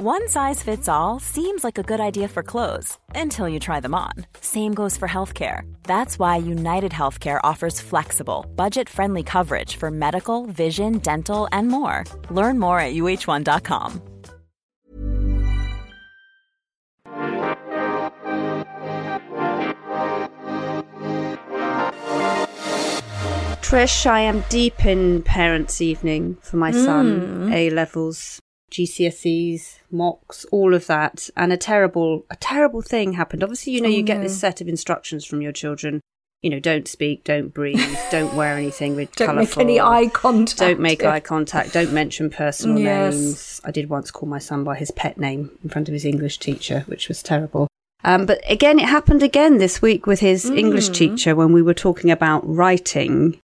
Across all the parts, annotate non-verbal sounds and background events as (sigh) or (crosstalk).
One size fits all seems like a good idea for clothes until you try them on. Same goes for healthcare. That's why United Healthcare offers flexible, budget friendly coverage for medical, vision, dental, and more. Learn more at uh1.com. Trish, I am deep in parents' evening for my son. Mm. A levels, GCSEs, mocks, all of that, and a terrible, a terrible thing happened. Obviously, you know, you get this set of instructions from your children. You know, don't speak, don't breathe, (laughs) don't wear anything with colourful. Don't colourful. make any eye contact. Don't make eye contact. Don't mention personal Yes. names. I did once call my son by his pet name in front of his English teacher, which was terrible. Um, but again, it happened again this week with his English teacher when we were talking about writing.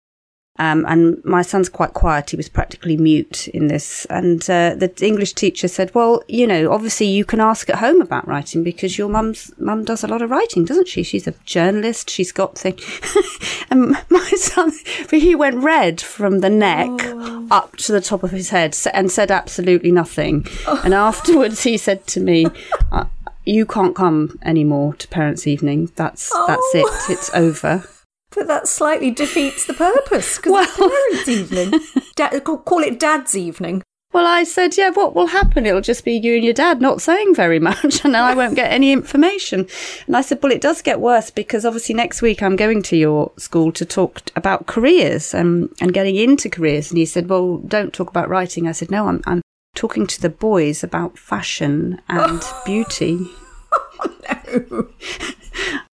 Um, and my son's quite quiet. He was practically mute in this. And uh, the English teacher said, "Well, you know, obviously you can ask at home about writing because your mum's mum does a lot of writing, doesn't she? She's a journalist. She's got thing." (laughs) and my son, he went red from the neck up to the top of his head and said absolutely nothing. And afterwards, he said to me. Uh, you can't come anymore to parents' evening. That's that's it. It's over. But that slightly defeats the purpose because it's Well- parents' evening. (laughs) Call it dad's evening. Well, I said, yeah, what will happen? It'll just be you and your dad not saying very (laughs) much, and then I won't get any information. And I said, well, it does get worse because obviously next week I'm going to your school to talk about careers and, and getting into careers. And he said, well, don't talk about writing. I said, no, I'm, I'm talking to the boys about fashion and (laughs) beauty. Oh,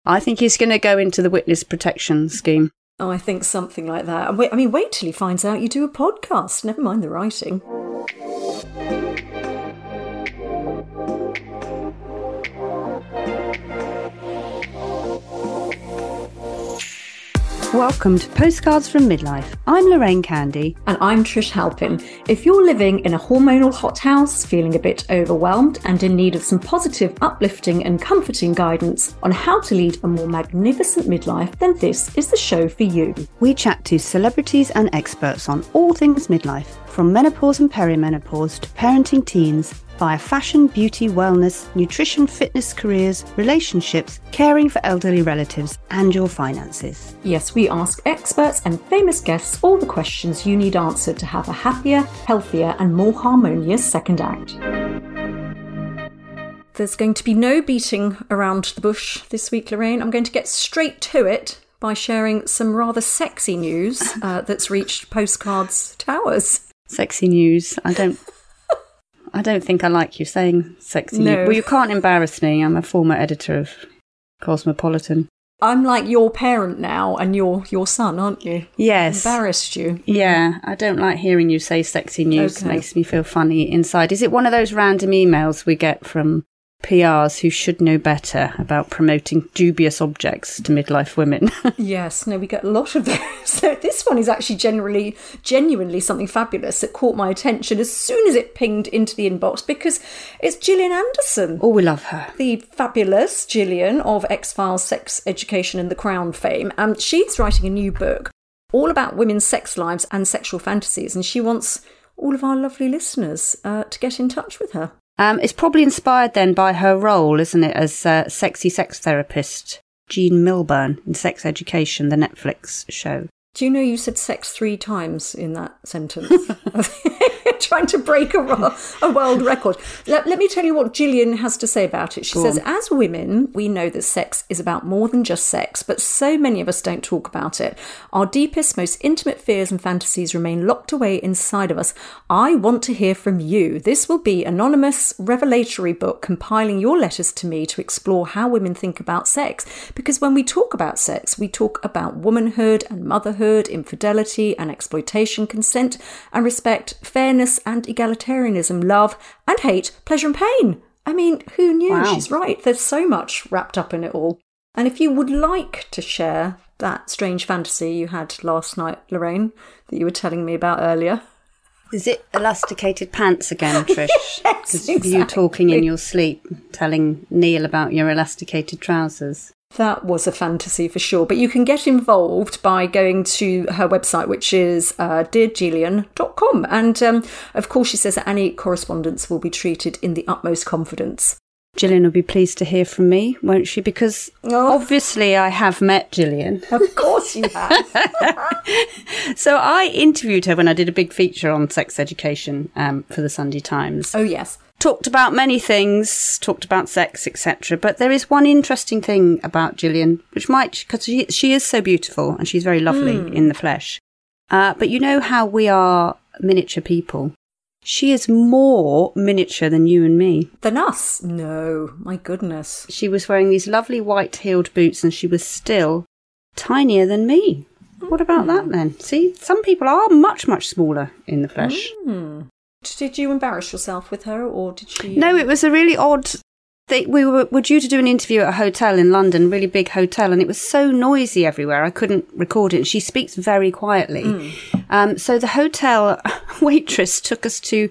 I think he's going to go into the witness protection scheme. Oh, I think something like that. I mean, wait till he finds out you do a podcast. Never mind the writing. Welcome to Postcards from Midlife. I'm Lorraine Candy. And I'm Trish Halpin. If you're living in a hormonal hothouse, feeling a bit overwhelmed, and in need of some positive, uplifting, and comforting guidance on how to lead a more magnificent midlife, then this is the show for you. We chat to celebrities and experts on all things midlife, from menopause and perimenopause to parenting teens, via fashion, beauty, wellness, nutrition, fitness, careers, relationships, caring for elderly relatives, and your finances. Yes, we ask experts and famous guests all the questions you need answered to have a happier, healthier, and more harmonious second act. There's going to be no beating around the bush this week, Lorraine. I'm going to get straight to it by sharing some rather sexy news uh, that's reached Postcards Towers. Sexy news. I don't. I don't think I like you saying sexy. No. news. Well, you can't embarrass me. I'm a former editor of Cosmopolitan. I'm like your parent now, and you're your son, aren't you? Yes. Embarrassed you. Yeah, I don't like hearing you say sexy news. Okay. Makes me feel funny inside. Is it one of those random emails we get from PRs who should know better about promoting dubious objects to midlife women? (laughs) Yes, no, we get a lot of those. (laughs) So this one is actually generally, genuinely something fabulous that caught my attention as soon as it pinged into the inbox because it's Gillian Anderson. oh, we love her. The fabulous Gillian of X Files, Sex Education, and The Crown fame. And she's writing a new book all about women's sex lives and sexual fantasies. And she wants all of our lovely listeners uh, to get in touch with her. Um, it's probably inspired then by her role, isn't it, as uh, sexy sex therapist Jean Milburn in Sex Education, the Netflix show. Do you know you said sex three times in that sentence? (laughs) (laughs) (laughs) Trying to break a, a world record. Let, let me tell you what Gillian has to say about it. She Go says, on. As women, we know that sex is about more than just sex, but so many of us don't talk about it. Our deepest, most intimate fears and fantasies remain locked away inside of us. I want to hear from you. This will be anonymous, revelatory book compiling your letters to me to explore how women think about sex. Because when we talk about sex, we talk about womanhood and motherhood, infidelity and exploitation, consent and respect, fairness and egalitarianism, love and hate, pleasure and pain. I mean, who knew? Wow. She's right. There's so much wrapped up in it all. And if you would like to share that strange fantasy you had last night, Lorraine, that you were telling me about earlier, Is it elasticated pants again, (laughs) Trish? Yes, Is You talking in your sleep, telling Neil about your elasticated trousers. That was a fantasy for sure. But you can get involved by going to her website, which is uh, deargillian.com. And um, of course, she says that any correspondence will be treated in the utmost confidence. Gillian will be pleased to hear from me, won't she? Because Oh. obviously I have met Gillian. Of course you have. (laughs) So I interviewed her when I did a big feature on sex education um, for the Sunday Times. oh, yes. Talked about many things, talked about sex, etc. But there is one interesting thing about Gillian, which might, because she, she is so beautiful and she's very lovely hmm. in the flesh. Uh, but you know how we are miniature people. She is more miniature than you and me. Than us? No, my goodness. She was wearing these lovely white heeled boots and she was still tinier than me. What about that hmm. then? See, some people are much, much smaller in the flesh. Hmm. Did you embarrass yourself with her, or did she? No, it was a really odd. They, we were, were due to do an interview at a hotel in London, really big hotel, and it was so noisy everywhere. I couldn't record it. She speaks very quietly. Um, so the hotel (laughs) waitress took us to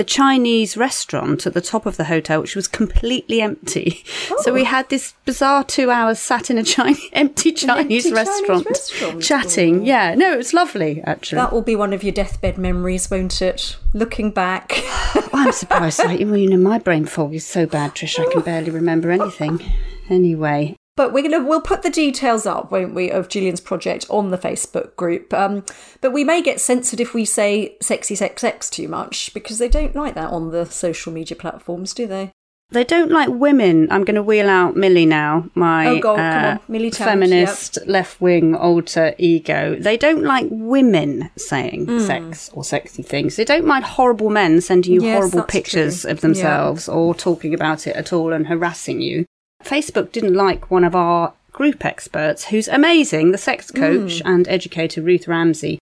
the Chinese restaurant at the top of the hotel, which was completely empty. So we had this bizarre two hours sat in a Chinese, (laughs) empty Chinese, empty Chinese restaurant. chatting. Yeah, no, it was lovely actually. That will be one of your deathbed memories, won't it? Looking back. (laughs) I'm surprised. Like, well, you know, my brain fog is so bad, Trish. I can barely remember anything. Anyway, But we're gonna we'll put the details up, won't we, of Gillian's project on the Facebook group. Um, but we may get censored if we say sexy sex sex too much because they don't like that on the social media platforms, do they? They don't like women. I'm going to wheel out Millie now, my Oh, God, uh, on, Millie Tant, feminist left wing alter ego. They don't like women saying Hmm. sex or sexy things. They don't mind horrible men sending you Yes, horrible pictures true. of themselves or talking about it at all and harassing you. Facebook didn't like one of our group experts, who's amazing, the sex Hmm. coach and educator Ruth Ramsey.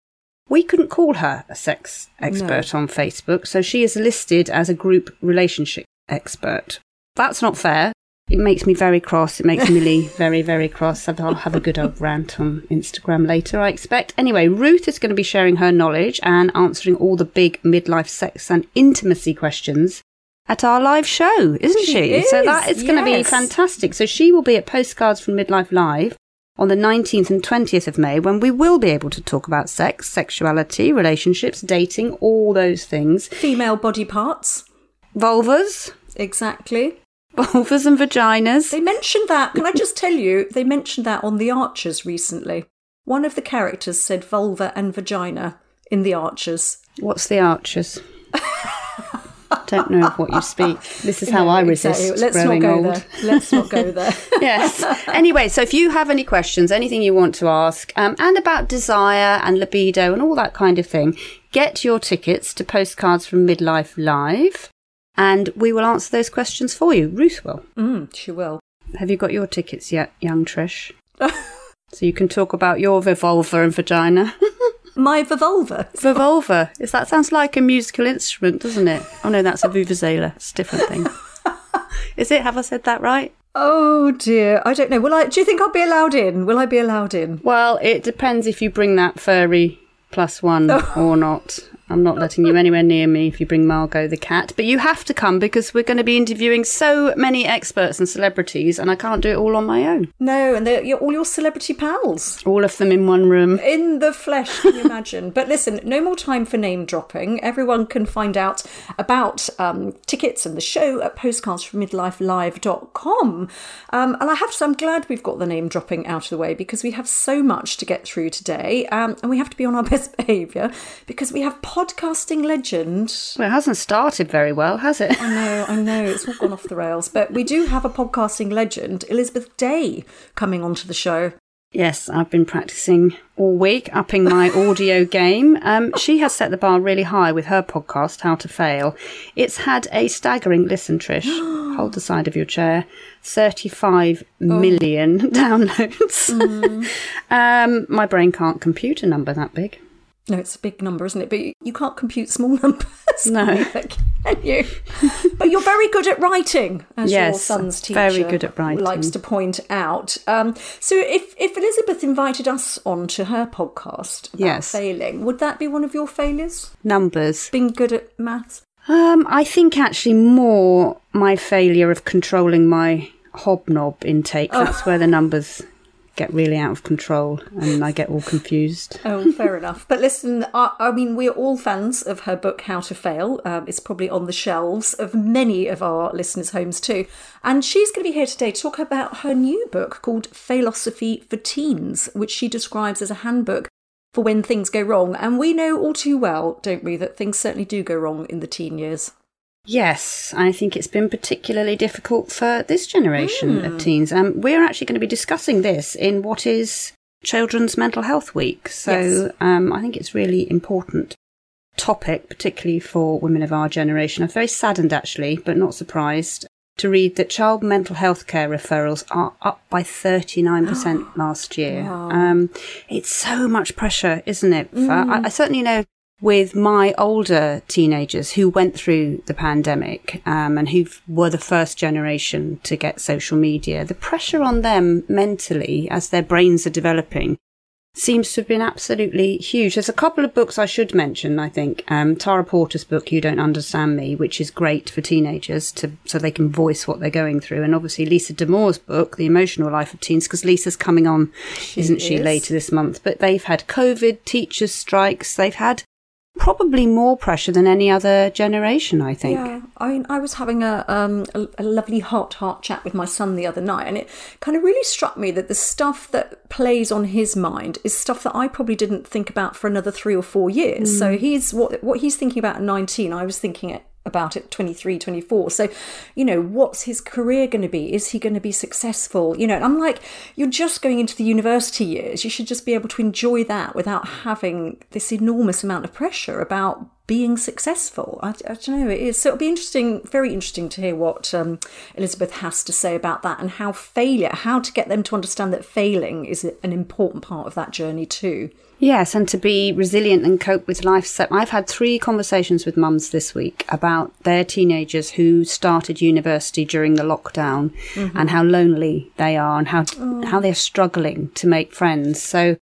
We couldn't call her a sex expert on Facebook, so she is listed as a group relationship expert. That's not fair. It makes me very cross. It makes Millie (laughs) very, very cross. I'll have a good old rant on Instagram later, I expect. Anyway, Ruth is going to be sharing her knowledge and answering all the big midlife sex and intimacy questions at our live show, isn't she? She so that is, is going to be fantastic. So she will be at Postcards from Midlife Live on the 19th and 20th of May when we will be able to talk about sex, sexuality, relationships, dating, all those things. Female body parts, Vulvas, exactly. vulvas and vaginas. They mentioned that. Can I just tell you? They mentioned that on The Archers recently. One of the characters said vulva and vagina in The Archers. What's the archers? Don't know of what you speak. This is (laughs) how I resist Exactly. Let's not go old. there. Let's not go there. (laughs) (laughs) yes. Anyway, so if you have any questions, anything you want to ask, um, and about desire and libido and all that kind of thing, get your tickets to Postcards from Midlife Live, and we will answer those questions for you. Ruth will. Mm, she will. Have you got your tickets yet, young Trish? (laughs) so you can talk about your vulva and vagina. (laughs) My vulva. Vulva. Yes, that sounds like a musical instrument, doesn't it? Oh no, that's a vuvuzela. It's a different thing. (laughs) Is it? Have I said that right? Oh dear. I don't know. Will I? Do you think I'll be allowed in? Will I be allowed in? Well, it depends if you bring that furry plus one or not. I'm not letting you anywhere near me if you bring Margot the cat. But you have to come because we're going to be interviewing so many experts and celebrities, and I can't do it all on my own. No, and they're you're all your celebrity pals. All of them in one room. In the flesh, can you imagine? (laughs) but listen, no more time for name dropping. Everyone can find out about um, tickets and the show at postcardsfrommidlifelive.com. Um, and I have to, I'm glad we've got the name dropping out of the way because we have so much to get through today. Um, and we have to be on our (laughs) best behaviour because we have podcasting legend. Well, it hasn't started very well, has it? I know, I (laughs) know, it's all gone off the rails. But we do have a podcasting legend, Elizabeth Day, coming onto the show. Yes, I've been practicing all week, upping my (laughs) audio game. Um, she has set the bar really high with her podcast, How to Fail. It's had a staggering listen, Trish. (gasps) Hold the side of your chair. 35 million (laughs) downloads. um, my brain can't compute a number that big. No, it's a big number, isn't it? But you, can't compute small (laughs) numbers. No. either, (laughs) can you? but you're very good at writing, as your son's teacher very good at writing. likes to point out. Um, so if, if Elizabeth invited us on to her podcast Yes. failing, would that be one of your failures? Numbers. Being good at maths? Um, I think actually more my failure of controlling my hobnob intake. Oh. That's where the numbers get really out of control and I get all confused. Oh, fair enough. But listen, I, I mean, we're all fans of her book, How to Fail. Um, it's probably on the shelves of many of our listeners' homes too. And she's going to be here today to talk about her new book called Failosophy for Teens, which she describes as a handbook for when things go wrong. And we know all too well, don't we, that things certainly do go wrong in the teen years. Yes, I think it's been particularly difficult for this generation of teens. Um, we're actually going to be discussing this in what is Children's Mental Health Week. So Yes. um, I think it's really important topic, particularly for women of our generation. I'm very saddened actually, but not surprised to read that child mental health care referrals are up by 39% (gasps) last year. Wow. Um, it's so much pressure, isn't it? For- I, I certainly know with my older teenagers who went through the pandemic um, and who were the first generation to get social media, the pressure on them mentally as their brains are developing seems to have been absolutely huge. There's a couple of books I should mention, I think. Um, Tara Porter's book, You Don't Understand Me, which is great for teenagers to so they can voice what they're going through. And obviously Lisa Damour's book, The Emotional Life of Teens, because Lisa's coming on, isn't she, is. later this month? But they've had COVID, teachers' strikes, they've had probably more pressure than any other generation, I think. Yeah, I mean, I was having a, um, a a lovely heart heart chat with my son the other night, and it kind of really struck me that the stuff that plays on his mind is stuff that I probably didn't think about for another three or four years. So he's what what he's thinking about at nineteen, I was thinking it about at 23 24 so you know what's his career going to be? Is he going to be successful? You know i'm like you're just going into the university years. You should just be able to enjoy that without having this enormous amount of pressure about being successful. I, I don't know. It is so. It'll be interesting, very interesting to hear what um, Elizabeth has to say about that and how failure, how to get them to understand that failing is an important part of that journey too. Yes, and to be resilient and cope with life. So I've had three conversations with mums this week about their teenagers who started university during the lockdown and how lonely they are and how how they're struggling to make friends. So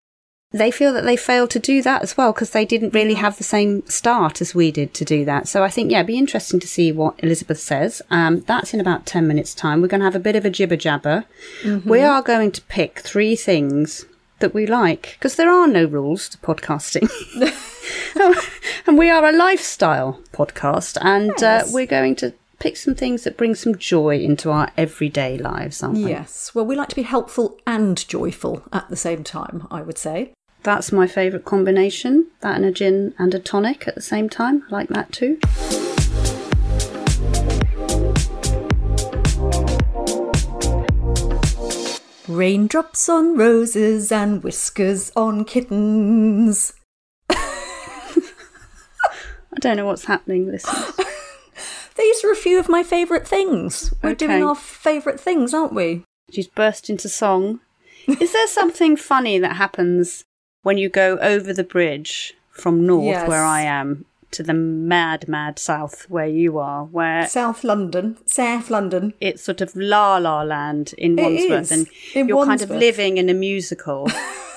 they feel that they failed to do that as well because they didn't really have the same start as we did to do that. So I think, yeah, it'd be interesting to see what Elizabeth says. Um, that's in about 10 minutes' time. We're going to have a bit of a jibber jabber. We are going to pick three things that we like because there are no rules to podcasting. (laughs) and we are a lifestyle podcast and uh, we're going to pick some things that bring some joy into our everyday lives, aren't we? Yes. Well, we like to be helpful and joyful at the same time. I would say. That's my favourite combination. That and a gin and a tonic at the same time. I like that too. Raindrops on roses and whiskers on kittens. (laughs) I don't know what's happening. (laughs) These are a few of my favourite things. We're Okay. doing our favourite things, aren't we? She's burst into song. Is there something funny that happens when you go over the bridge from north, Yes. where I am, to the mad, mad south, where you are, where South London, South London. it's sort of la la land in It Wandsworth, is, and in you're kind of living in a musical,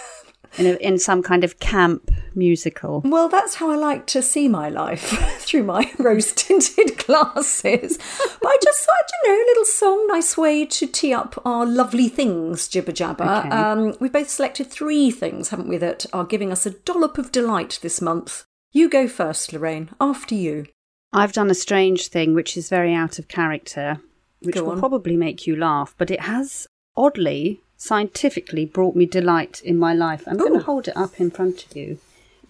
(laughs) in, a, in some kind of camp musical. Well, that's how I like to see my life (laughs) through my (laughs) rose tinted (laughs) glasses. But I just thought, you know, a little song, nice way to tee up our lovely things, Jibber Jabber. Okay. Um, we both selected three things, haven't we, that are giving us a dollop of delight this month. You go first, Lorraine. After you. I've done a strange thing, which is very out of character, which will probably make you laugh, but it has oddly, scientifically brought me delight in my life. I'm going to hold it up in front of you.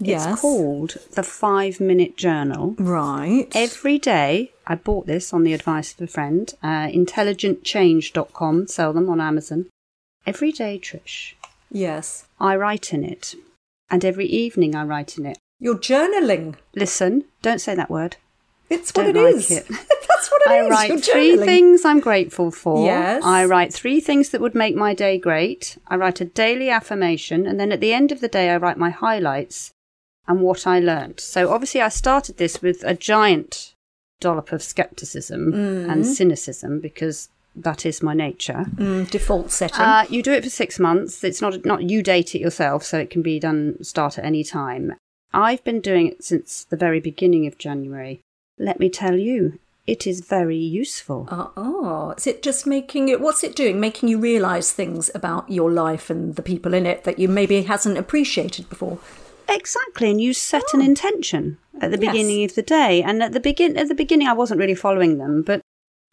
Yes. It's called the Five Minute Journal. Right. Every day, I bought this on the advice of a friend, uh, intelligentchange.com, sell them on Amazon. Every day, Trish, yes. I write in it. And every evening, I write in it. You're journaling. Listen, don't say that word. It's what Don't it like is. it. (laughs) That's what it I is. write three things I'm grateful for. Yes. I write three things that would make my day great. I write a daily affirmation, and then at the end of the day, I write my highlights and what I learnt. So obviously, I started this with a giant dollop of skepticism Mm. and cynicism because that is my nature. Mm, default setting. Uh, you do it for six months. It's not not you date it yourself, so it can be done start at any time. I've been doing it since the very beginning of January. Let me tell you, it is very useful. Uh, oh, is it just making it? What's it doing? Making you realise things about your life and the people in it that you maybe hasn't appreciated before. Exactly, and you set an oh. intention at the Yes. beginning of the day. And at the begin at the beginning, I wasn't really following them, but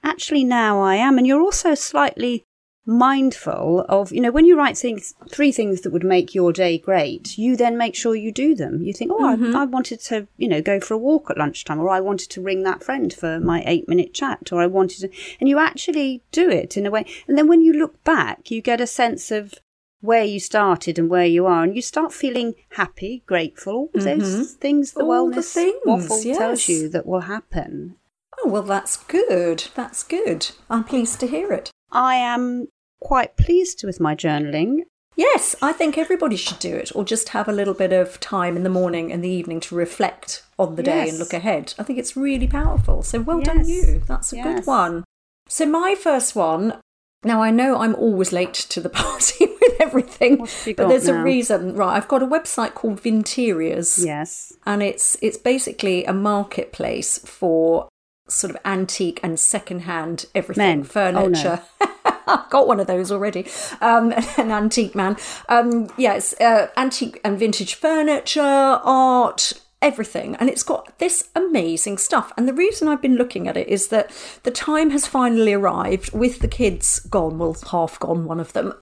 actually now I am. And you're also slightly mindful of, you know, when you write things, three things that would make your day great, you then make sure you do them. You think, oh, I, mm-hmm. I wanted to, you know, go for a walk at lunchtime, or I wanted to ring that friend for my eight minute chat, or I wanted to, and you actually do it in a way. And then when you look back, you get a sense of where you started and where you are, and you start feeling happy, grateful, all of those mm-hmm. things the All the things, waffle yes. tells you that will happen. Oh, well, that's good. That's good. I'm pleased to hear it. I am quite pleased with my journaling. Yes, I think everybody should do it, or just have a little bit of time in the morning and the evening to reflect on the day Yes. and look ahead. I think it's really powerful. So well done, you. That's a good one. So, my first one. Now, I know I'm always late to the (laughs) party with everything, What have you but there's a reason. Right, I've got a website called Vinteriors. Yes. and it's it's basically a marketplace for sort of antique and second-hand everything Men. Oh, no. furniture (laughs) I've got one of those already um (laughs) an antique man um yeah uh, antique and vintage furniture art everything and it's got this amazing stuff. And the reason i've been looking at it is that the time has finally arrived with the kids gone well half gone one of them.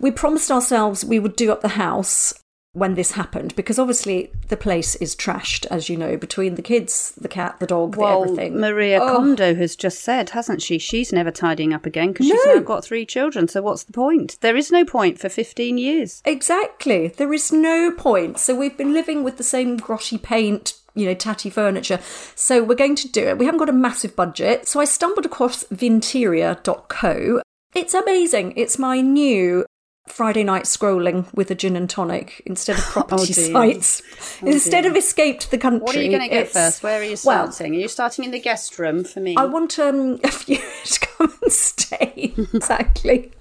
We promised ourselves we would do up the house when this happened because obviously the place is trashed as you know between the kids the cat the dog Well, the everything Maria Oh. Kondo has just said, hasn't she? She's never tidying up again because she's No. now got three children. So what's the point? There is no point for 15 years. Exactly. There is no point. So we've been living with the same grotty paint, you know, tatty furniture. So we're going to do it. We haven't got a massive budget. So I stumbled across Vinterior.co. It's amazing. It's my new Friday night scrolling with a gin and tonic instead of (laughs) property dear. sites. instead of escaped the country. What are you going to get first? Where are you Well, starting? are you starting in the guest room for me? I want um, (laughs) a few (laughs) to come and stay. exactly.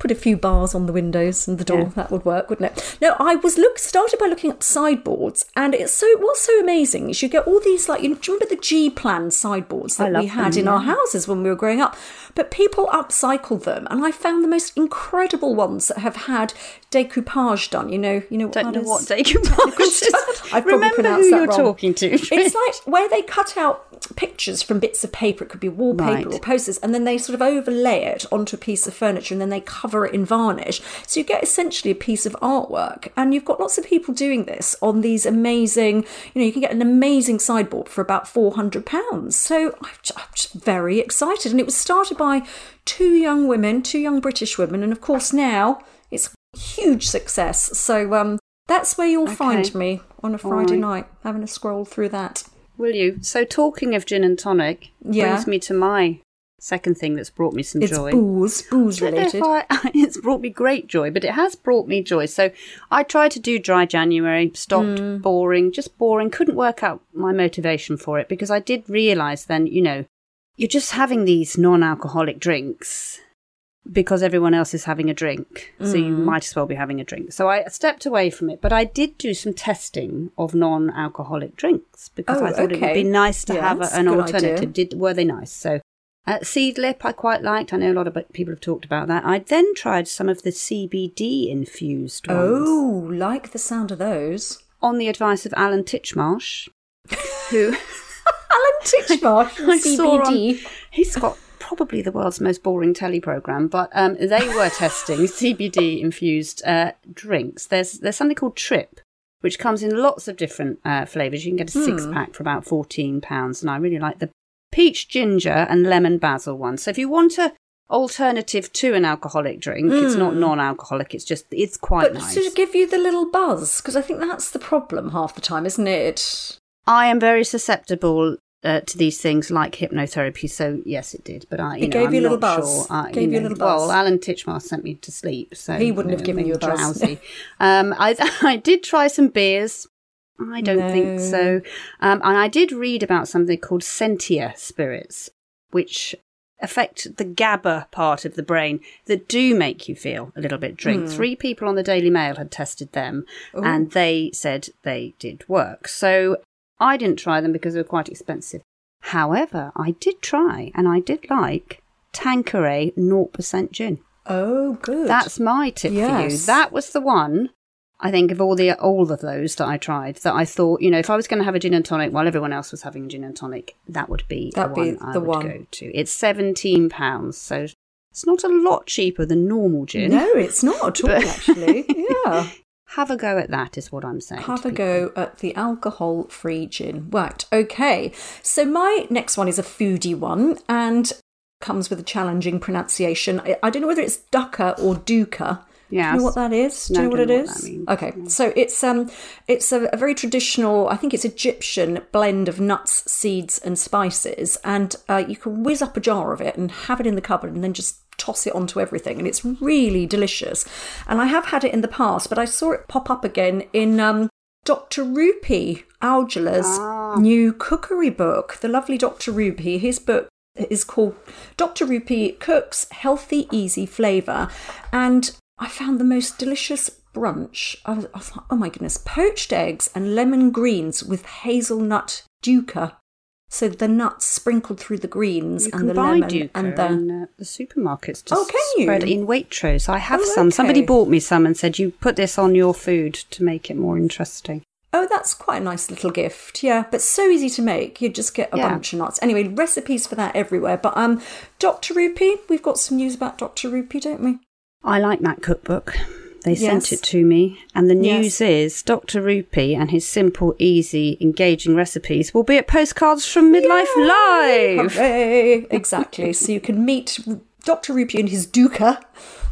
Put a few bars on the windows and the door. Yeah. That would work, wouldn't it? No, I was look started by looking up sideboards, and it's so what's so amazing is you get all these like you do you remember the G plan sideboards that we had them, in our houses when we were growing up, but people upcycle them, and I found the most incredible ones that have had decoupage done. You know, you know what don't know (laughs) is? what decoupage is. I've probably Remember pronounced who that you're wrong. talking to. It's like where they cut out pictures from bits of paper. It could be wallpaper Right. or posters, and then they sort of overlay it onto a piece of furniture, and then they cover it in varnish. So you get essentially a piece of artwork. And you've got lots of people doing this on these amazing. You know, you can get an amazing sideboard for about four hundred pounds. So I'm just very excited, and it was started by two young women, two young British women, and of course now huge success. So um. That's where you'll find me on a Friday right. night, having a scroll through that. Will you? So, talking of gin and tonic Yeah. brings me to my second thing that's brought me some It's joy. booze, booze I don't know if related. I- (laughs) it's brought me great joy, but it has brought me joy. So I tried to do dry January, stopped Hmm. boring, just boring, couldn't work out my motivation for it because I did realise then, you know, you're just having these non alcoholic drinks because everyone else is having a drink. So you Hmm. might as well be having a drink. So I stepped away from it, but I did do some testing of non alcoholic drinks because Oh, I thought it would be nice to Yeah, have a, an alternative. idea. Did were they nice? So uh, Seedlip, I quite liked. I know a lot of people have talked about that. I then tried some of the CBD infused ones Oh, like the sound of those. on the advice of Alan Titchmarsh, who (laughs) Alan Titchmarsh, (laughs) I saw on- CBD. he's got probably the world's most boring telly program, but um, they were testing (laughs) CBD infused uh, drinks. There's there's something called Trip, which comes in lots of different uh, flavors. You can get a six pack for about fourteen pounds, and I really like the peach ginger and lemon basil one. So if you want a alternative to an alcoholic drink, it's not non-alcoholic. It's just it's quite But nice. to give you the little buzz, because I think that's the problem half the time, isn't it? I am very susceptible uh, to these things like hypnotherapy. So yes, it did. But I, you It know, gave I'm you a little buzz. Sure. I, Gave you a little buzz. Well, Alan Titchmarsh sent me to sleep, so He wouldn't have know, given you a. Drowsy. um, I, (laughs) I did try some beers. I don't think so. Um, and I did read about something called sentia spirits, which affect the GABA part of the brain that do make you feel a little bit drink. Hmm. Three people on the Daily Mail had tested them and they said they did work. So I didn't try them because they were quite expensive. However, I did try and I did like Tanqueray 0% gin. Oh, good. That's my tip for you. Yes. That was the one I think of all the all of those that I tried that I thought, you know, if I was going to have a gin and tonic while everyone else was having a gin and tonic, that would be That'd the be one I the would one. go to. It's seventeen pounds, so it's not a lot cheaper than normal gin. No, it's not at all, actually. (laughs) Yeah. Have a go at that, is what I'm saying. Have a people. go at the alcohol free gin. Right, okay. So my next one is a foodie one and comes with a challenging pronunciation. I, I don't know whether it's ducker or dukkha. Do you know what that is? Do No, you know what it know is? what. Okay, so it's um, it's a, a very traditional. I think it's Egyptian blend of nuts, seeds, and spices, and uh, you can whiz up a jar of it and have it in the cupboard, and then just toss it onto everything, and it's really delicious. And I have had it in the past, but I saw it pop up again in um, Dr. Rupy Aujla's Ah. new cookery book. The lovely Dr. Rupy, his book is called Dr. Rupy Cooks Healthy Easy Flavour. And I found the most delicious brunch. I was, I was like, oh my goodness, poached eggs and lemon greens with hazelnut dukkha. So the nuts sprinkled through the greens You and the lemon and the in uh, the supermarkets. Just Oh, can you? Spread in Waitrose. I have Oh, some. Somebody bought me some and said you put this on your food to make it more interesting. Oh, that's quite a nice little gift. Yeah, but so easy to make. You just get a Yeah. bunch of nuts. Anyway, recipes for that everywhere. But um, Dr. Rupy, we've got some news about Dr. Rupy, don't we? I like that cookbook. They sent it to me, and the Yes. news is Dr. Rupy and his simple, easy, engaging recipes will be at Postcards from Midlife Live. Hooray! Exactly. so you can meet Dr. Rupy and his dukkha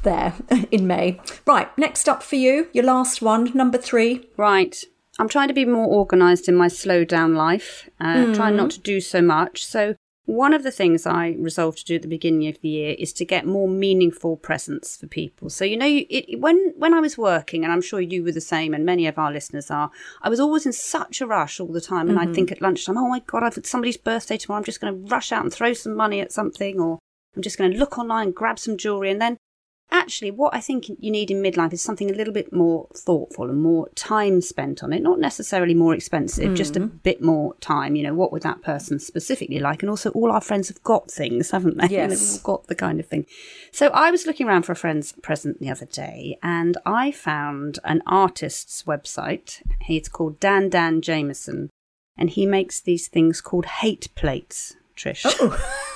there in May. Right, next up for you, your last one, number three. Right. I'm trying to be more organised in my slow down life, uh, trying Mm. not to do so much. So, one of the things I resolved to do at the beginning of the year is to get more meaningful presents for people. So, you know, it, when when I was working, and I'm sure you were the same, and many of our listeners are, I was always in such a rush all the time, and I'd mm-hmm. think at lunchtime, oh my god, I've got somebody's birthday tomorrow. I'm just going to rush out and throw some money at something, or I'm just going to look online and grab some jewelry, and then actually what i think you need in midlife is something a little bit more thoughtful and more time spent on it not necessarily more expensive just a mm. bit more time you know what would that person specifically like? And also all our friends have got things haven't they? (laughs) Yes. they've all got the kind of thing. So i was looking around for a friend's present the other day and i found an artist's website. He's called dan dan jameson and he makes these things called hate plates trish oh. (laughs)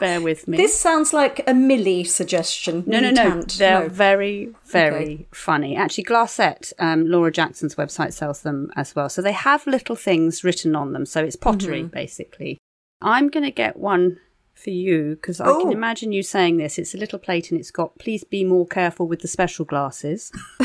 bear with me This sounds like a Millie suggestion. no, no, no. Tant. They're No. very, very Okay. funny. Actually, Glassette, um, Laura Jackson's website sells them as well. So they have little things written on them. So it's pottery, Mm-hmm. basically. I'm going to get one for you because I Oh. can imagine you saying this. It's a little plate and it's got, please be more careful with the special glasses. (laughs)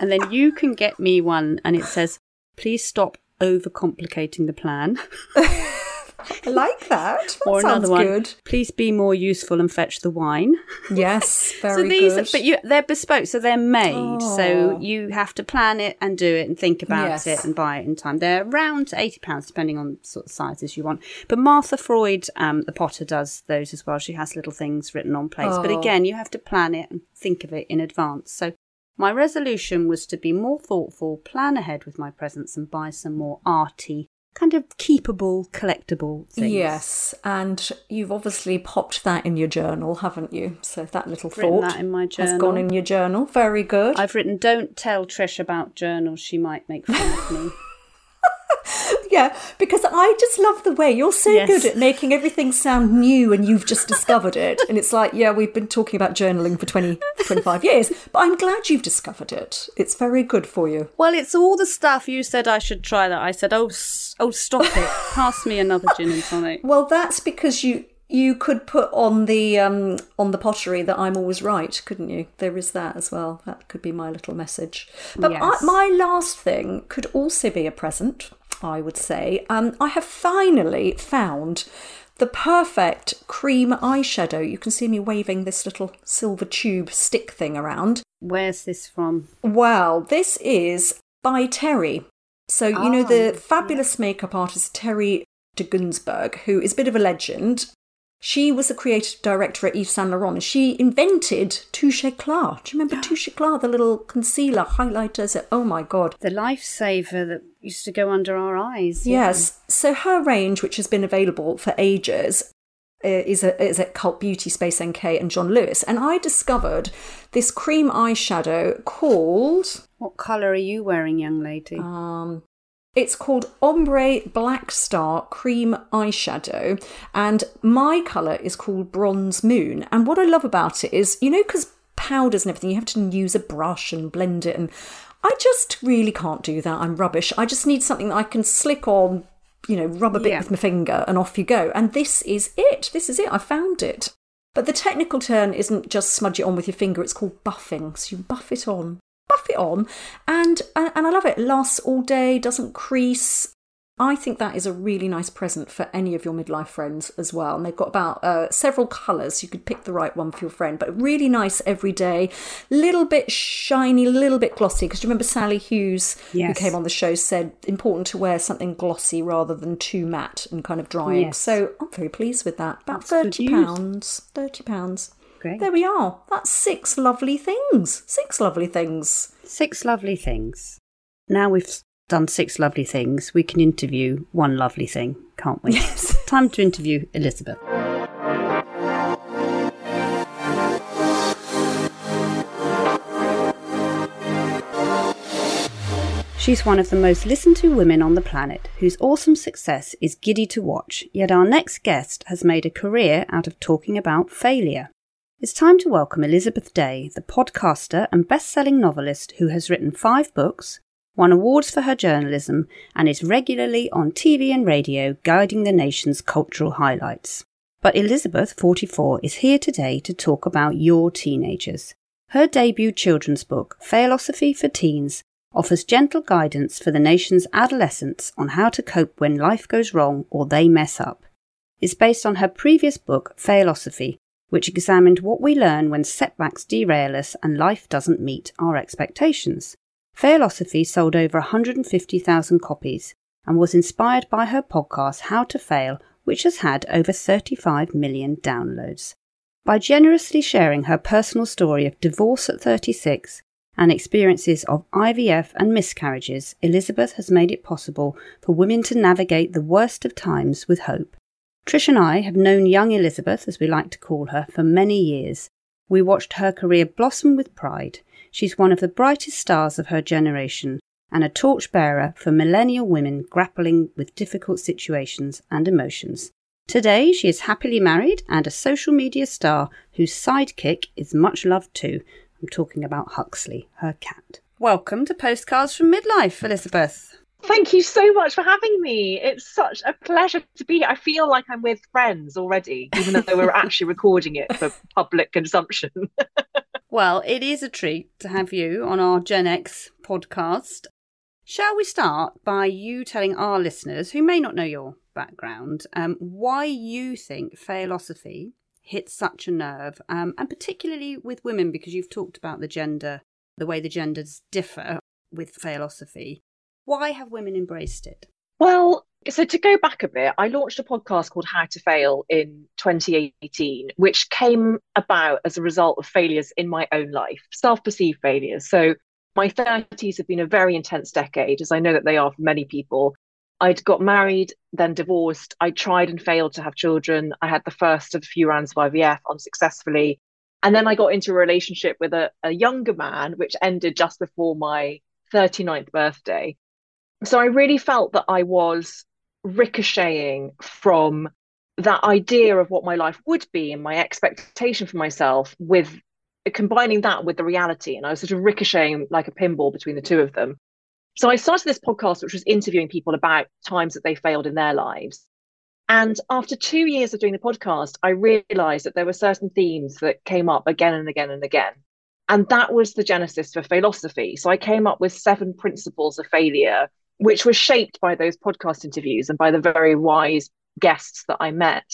and then you can get me one and it says, please stop overcomplicating the plan. (laughs) I like that. That or sounds another one, good. please be more useful and fetch the wine. Yes, (laughs) very so these, good. but you, they're bespoke, so they're made. So Oh. you have to plan it and do it and think about Yes. it and buy it in time. They're around eighty pounds, depending on sort of sizes you want. But Martha Freud, um, the potter, does those as well. She has little things written on plates, but Oh. again, you have to plan it and think of it in advance. So. My resolution was to be more thoughtful, plan ahead with my presents, and buy some more arty, kind of keepable, collectible things. Yes, and you've obviously popped that in your journal, haven't you? So that little Written thought that in my journal. has gone in your journal. Very good. I've written, don't tell Trish about journals, she might make fun of me. (laughs) Yeah, because I just love the way you're so Yes. good at making everything sound new and you've just discovered it. And it's like, yeah, we've been talking about journaling for 20, 25 years, but I'm glad you've discovered it. It's very good for you. Well, it's all the stuff you said I should try that I said, oh, oh, stop it. Pass me another gin and tonic. Well, that's because you you could put on the um on the pottery that I'm always right, couldn't you? There is that as well. That could be my little message. But Yes. I, my last thing could also be a present. I would say. Um, I have finally found the perfect cream eyeshadow. You can see me waving this little silver tube stick thing around. Where's this from? Well, this is by Terry. So, you know, Ah, the fabulous makeup artist Terry de Gunzburg, who is a bit of a legend. She was the creative director at Yves Saint Laurent and she invented Touche Éclat. Do you remember (gasps) Touche Éclat, the little concealer, highlighters? Oh my God. The lifesaver that used to go under our eyes. yeah. Yes. So her range, which has been available for ages, uh, is, a, is at Cult Beauty, Space NK, and John Lewis. And I discovered this cream eyeshadow called. What colour are you wearing, young lady? Um, it's called Ombre Black Star Cream Eyeshadow, and my colour is called Bronze Moon. And what I love about it is, you know, because powders and everything, you have to use a brush and blend it. And I just really can't do that. I'm rubbish. I just need something that I can slick on, you know, rub a bit Yeah. with my finger, and off you go. And this is it. This is it. I found it. But the technical term isn't just smudge it on with your finger, it's called buffing. So you buff it on, buff it on, and, and, and I love it. Lasts all day, doesn't crease. I think that is a really nice present for any of your midlife friends as well. And they've got about uh, several colours. You could pick the right one for your friend, but really nice every day. Little bit shiny, little bit glossy. Because remember Sali Hughes, Yes. who came on the show, said important to wear something glossy rather than too matte and kind of drying. Yes. So I'm very pleased with that. About That's thirty pounds. Thirty pounds. Great. There we are. That's six lovely things. Six lovely things. Six lovely things. Now we've done six lovely things, we can interview one lovely thing, can't we? Yes. (laughs) Time to interview Elizabeth. She's one of the most listened to women on the planet, whose awesome success is giddy to watch. Yet our next guest has made a career out of talking about failure. It's time to welcome Elizabeth Day, the podcaster and best selling novelist who has written five books, won awards for her journalism, and is regularly on TV and radio guiding the nation's cultural highlights. But Elizabeth, 44, is here today to talk about your teenagers. Her debut children's book, Failosophy for Teens, offers gentle guidance for the nation's adolescents on how to cope when life goes wrong or they mess up. It's based on her previous book, Failosophy, which examined what we learn when setbacks derail us and life doesn't meet our expectations. Failosophy sold over 150,000 copies and was inspired by her podcast How to Fail, which has had over 35 million downloads. By generously sharing her personal story of divorce at 36 and experiences of IVF and miscarriages, Elizabeth has made it possible for women to navigate the worst of times with hope. Trish and I have known young Elizabeth, as we like to call her, for many years. We watched her career blossom with pride. She's one of the brightest stars of her generation and a torchbearer for millennial women grappling with difficult situations and emotions. Today, she is happily married and a social media star whose sidekick is much loved too. I'm talking about Huxley, her cat. Welcome to Postcards from Midlife, Elizabeth. Thank you so much for having me. It's such a pleasure to be here. I feel like I'm with friends already, even though we're actually recording it for public consumption. (laughs) Well, it is a treat to have you on our Gen X podcast. Shall we start by you telling our listeners, who may not know your background, um, why you think Failosophy hits such a nerve, um, and particularly with women, because you've talked about the gender, the way the genders differ with philosophy. Why have women embraced it? Well, so to go back a bit, I launched a podcast called How to Fail in 2018, which came about as a result of failures in my own life, self perceived failures. So my 30s have been a very intense decade, as I know that they are for many people. I'd got married, then divorced. I tried and failed to have children. I had the first of a few rounds of IVF unsuccessfully. And then I got into a relationship with a, a younger man, which ended just before my 39th birthday. So I really felt that I was ricocheting from that idea of what my life would be and my expectation for myself with combining that with the reality. And I was sort of ricocheting like a pinball between the two of them. So I started this podcast, which was interviewing people about times that they failed in their lives. And after two years of doing the podcast, I realized that there were certain themes that came up again and again and again. And that was the genesis for Failosophy. So I came up with seven principles of failure, which was shaped by those podcast interviews and by the very wise guests that I met.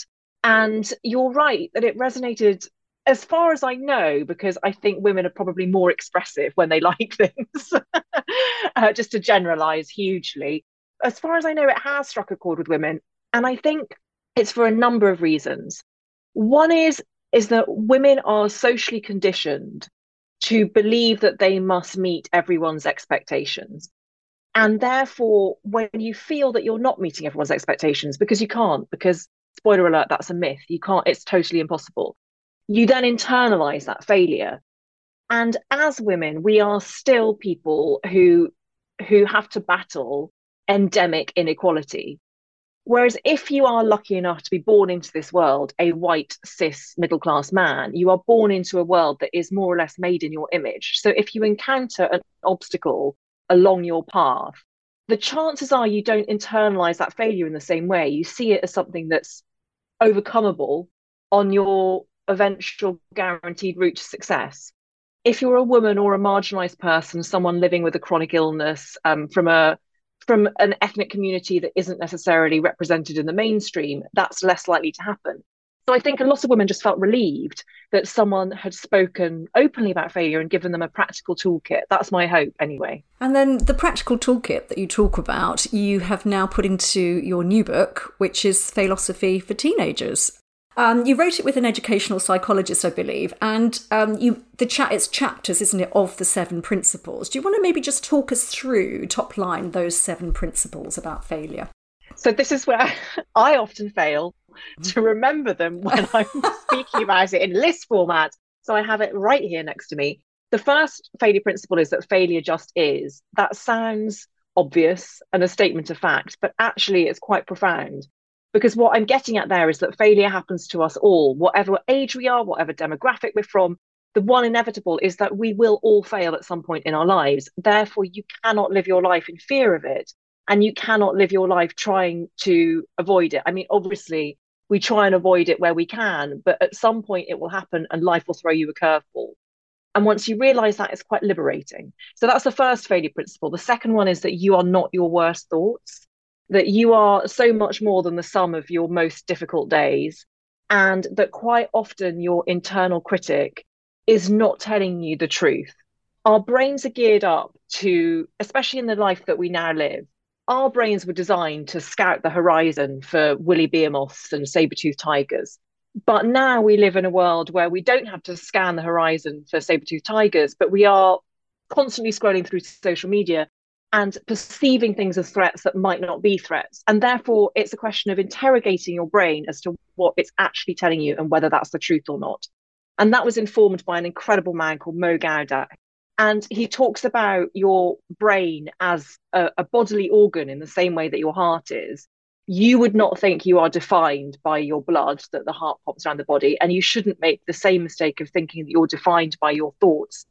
And you're right that it resonated as far as I know, because I think women are probably more expressive when they (laughs) like things, (laughs) uh, just to generalize hugely. As far as I know, it has struck a chord with women. And I think it's for a number of reasons. One is is that women are socially conditioned to believe that they must meet everyone's expectations. And therefore, when you feel that you're not meeting everyone's expectations, because you can't, because spoiler alert, that's a myth, you can't, it's totally impossible, you then internalize that failure. And as women, we are still people who who have to battle endemic inequality. Whereas if you are lucky enough to be born into this world, a white, cis, middle class man, you are born into a world that is more or less made in your image. So if you encounter an obstacle along your path, the chances are you don't internalize that failure in the same way. You see it as something that's overcomable on your eventual guaranteed route to success. If you're a woman or a marginalized person, someone living with a chronic illness um, from a from an ethnic community that isn't necessarily represented in the mainstream, that's less likely to happen. So I think a lot of women just felt relieved that someone had spoken openly about failure and given them a practical toolkit. That's my hope, anyway. And then the practical toolkit that you talk about, you have now put into your new book, which is Failosophy for Teenagers. Um, you wrote it with an educational psychologist, I believe, and um, you the chat it's chapters, isn't it, of the seven principles. Do you want to maybe just talk us through top line those seven principles about failure? So this is where (laughs) I often fail to mm-hmm. remember them when I'm (laughs) speaking about it in list format. So I have it right here next to me. The first failure principle is that failure just is. That sounds obvious and a statement of fact, but actually it's quite profound. Because what I'm getting at there is that failure happens to us all, whatever age we are, whatever demographic we're from. The one inevitable is that we will all fail at some point in our lives. Therefore, you cannot live your life in fear of it. And you cannot live your life trying to avoid it. I mean, obviously, we try and avoid it where we can, but at some point it will happen and life will throw you a curveball. And once you realize that, it's quite liberating. So that's the first failure principle. The second one is that you are not your worst thoughts that you are so much more than the sum of your most difficult days, and that quite often your internal critic is not telling you the truth. Our brains are geared up to, especially in the life that we now live, our brains were designed to scout the horizon for woolly behemoths and saber-toothed tigers. But now we live in a world where we don't have to scan the horizon for saber-toothed tigers, but we are constantly scrolling through social media and perceiving things as threats that might not be threats. And therefore, it's a question of interrogating your brain as to what it's actually telling you and whether that's the truth or not. And that was informed by an incredible man called Mo Gawdat. And he talks about your brain as a, a bodily organ in the same way that your heart is. You would not think you are defined by your blood, that the heart pumps around the body. And you shouldn't make the same mistake of thinking that you're defined by your thoughts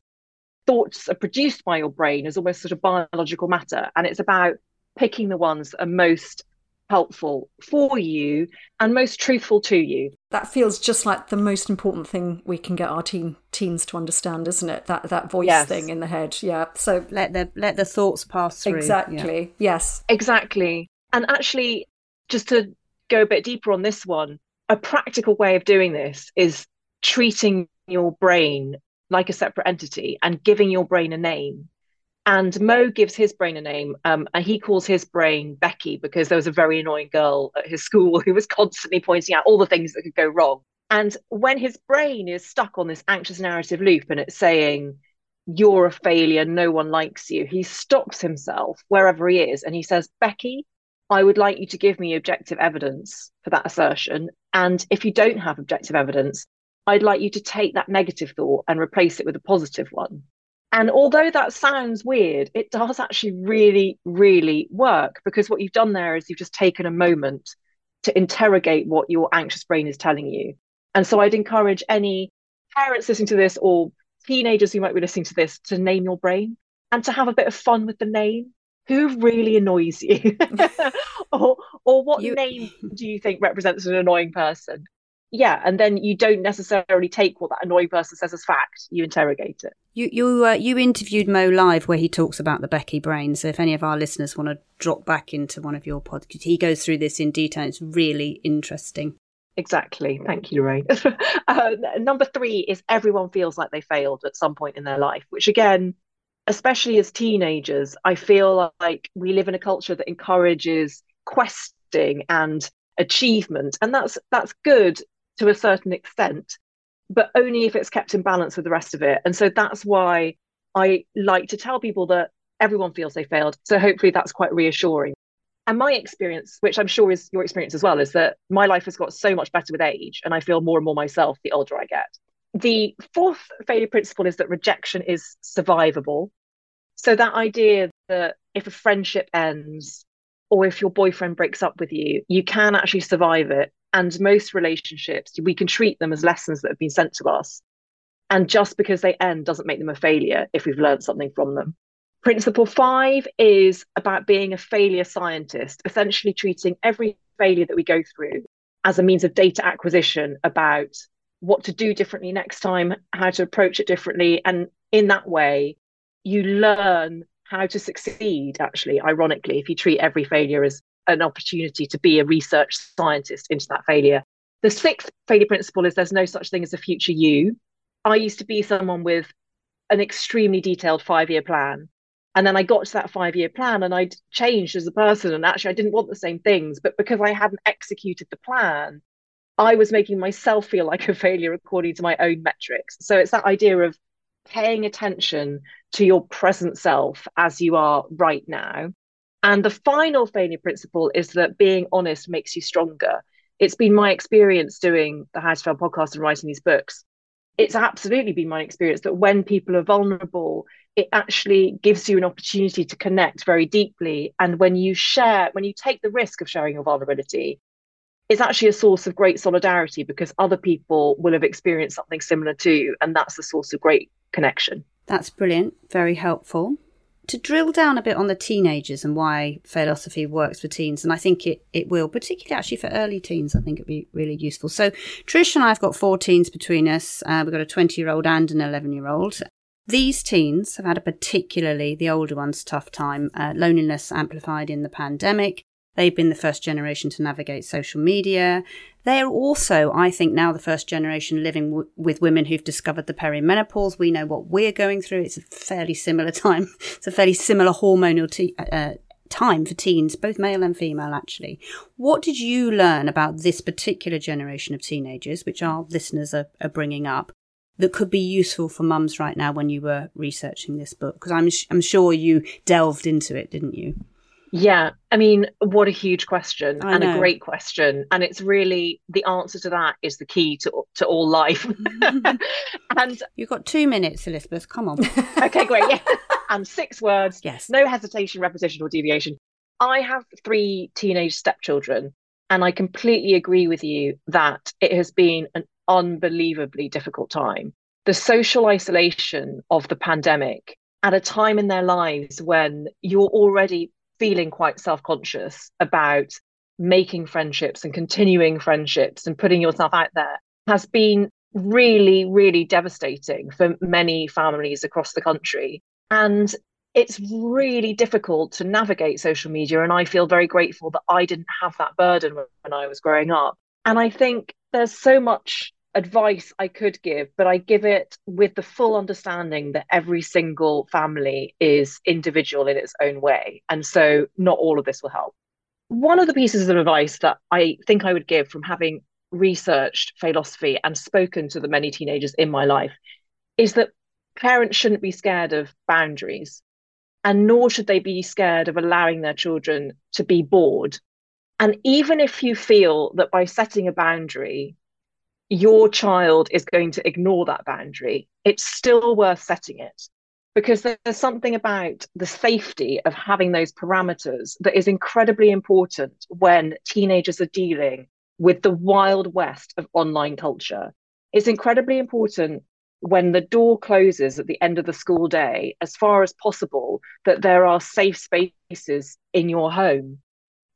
thoughts are produced by your brain as almost sort of biological matter. And it's about picking the ones that are most helpful for you and most truthful to you. That feels just like the most important thing we can get our teen teens to understand, isn't it? That that voice yes. thing in the head. Yeah. So let the let the thoughts pass through. Exactly. Yeah. Yes. Exactly. And actually, just to go a bit deeper on this one, a practical way of doing this is treating your brain like a separate entity and giving your brain a name. And Mo gives his brain a name, um, and he calls his brain Becky because there was a very annoying girl at his school (laughs) who was constantly pointing out all the things that could go wrong. And when his brain is stuck on this anxious narrative loop and it's saying, You're a failure, no one likes you, he stops himself wherever he is and he says, Becky, I would like you to give me objective evidence for that assertion. And if you don't have objective evidence, I'd like you to take that negative thought and replace it with a positive one. And although that sounds weird, it does actually really, really work because what you've done there is you've just taken a moment to interrogate what your anxious brain is telling you. And so I'd encourage any parents listening to this or teenagers who might be listening to this to name your brain and to have a bit of fun with the name. Who really annoys you? (laughs) (laughs) or, or what you... name do you think represents an annoying person? Yeah and then you don't necessarily take what that annoying person says as fact you interrogate it. You you uh, you interviewed mo live where he talks about the becky brain so if any of our listeners want to drop back into one of your podcasts he goes through this in detail it's really interesting. Exactly thank you lorraine (laughs) uh, number three is everyone feels like they failed at some point in their life which again especially as teenagers i feel like we live in a culture that encourages questing and achievement and that's that's good to a certain extent, but only if it's kept in balance with the rest of it. And so that's why I like to tell people that everyone feels they failed. So hopefully that's quite reassuring. And my experience, which I'm sure is your experience as well, is that my life has got so much better with age and I feel more and more myself the older I get. The fourth failure principle is that rejection is survivable. So that idea that if a friendship ends or if your boyfriend breaks up with you, you can actually survive it. And most relationships, we can treat them as lessons that have been sent to us. And just because they end doesn't make them a failure if we've learned something from them. Principle five is about being a failure scientist, essentially treating every failure that we go through as a means of data acquisition about what to do differently next time, how to approach it differently. And in that way, you learn how to succeed, actually, ironically, if you treat every failure as an opportunity to be a research scientist into that failure. The sixth failure principle is there's no such thing as a future you. I used to be someone with an extremely detailed five year plan. And then I got to that five year plan and I'd changed as a person. And actually, I didn't want the same things. But because I hadn't executed the plan, I was making myself feel like a failure according to my own metrics. So it's that idea of paying attention to your present self as you are right now. And the final failure principle is that being honest makes you stronger. It's been my experience doing the How podcast and writing these books. It's absolutely been my experience that when people are vulnerable, it actually gives you an opportunity to connect very deeply. And when you share, when you take the risk of sharing your vulnerability, it's actually a source of great solidarity because other people will have experienced something similar too. And that's the source of great connection. That's brilliant. Very helpful. To drill down a bit on the teenagers and why Failosophy works for teens, and I think it, it will, particularly actually for early teens, I think it'd be really useful. So, Trish and I have got four teens between us. Uh, we've got a 20 year old and an 11 year old. These teens have had a particularly, the older ones, tough time. Uh, loneliness amplified in the pandemic. They've been the first generation to navigate social media. They are also, I think, now the first generation living w- with women who've discovered the perimenopause. We know what we're going through. It's a fairly similar (laughs) time. It's a fairly similar hormonal te- uh, time for teens, both male and female, actually. What did you learn about this particular generation of teenagers, which our listeners are, are bringing up, that could be useful for mums right now when you were researching this book? Because I'm, sh- I'm sure you delved into it, didn't you? Yeah, I mean, what a huge question I and know. a great question. And it's really the answer to that is the key to to all life. (laughs) (laughs) and you've got two minutes, Elizabeth. Come on. (laughs) okay, great. Yeah. and six words. Yes. No hesitation, repetition, or deviation. I have three teenage stepchildren, and I completely agree with you that it has been an unbelievably difficult time. The social isolation of the pandemic at a time in their lives when you're already feeling quite self conscious about making friendships and continuing friendships and putting yourself out there has been really, really devastating for many families across the country. And it's really difficult to navigate social media. And I feel very grateful that I didn't have that burden when I was growing up. And I think there's so much advice I could give, but I give it with the full understanding that every single family is individual in its own way. And so not all of this will help. One of the pieces of advice that I think I would give from having researched Failosophy and spoken to the many teenagers in my life is that parents shouldn't be scared of boundaries and nor should they be scared of allowing their children to be bored. And even if you feel that by setting a boundary, your child is going to ignore that boundary, it's still worth setting it because there's something about the safety of having those parameters that is incredibly important when teenagers are dealing with the wild west of online culture. It's incredibly important when the door closes at the end of the school day, as far as possible, that there are safe spaces in your home.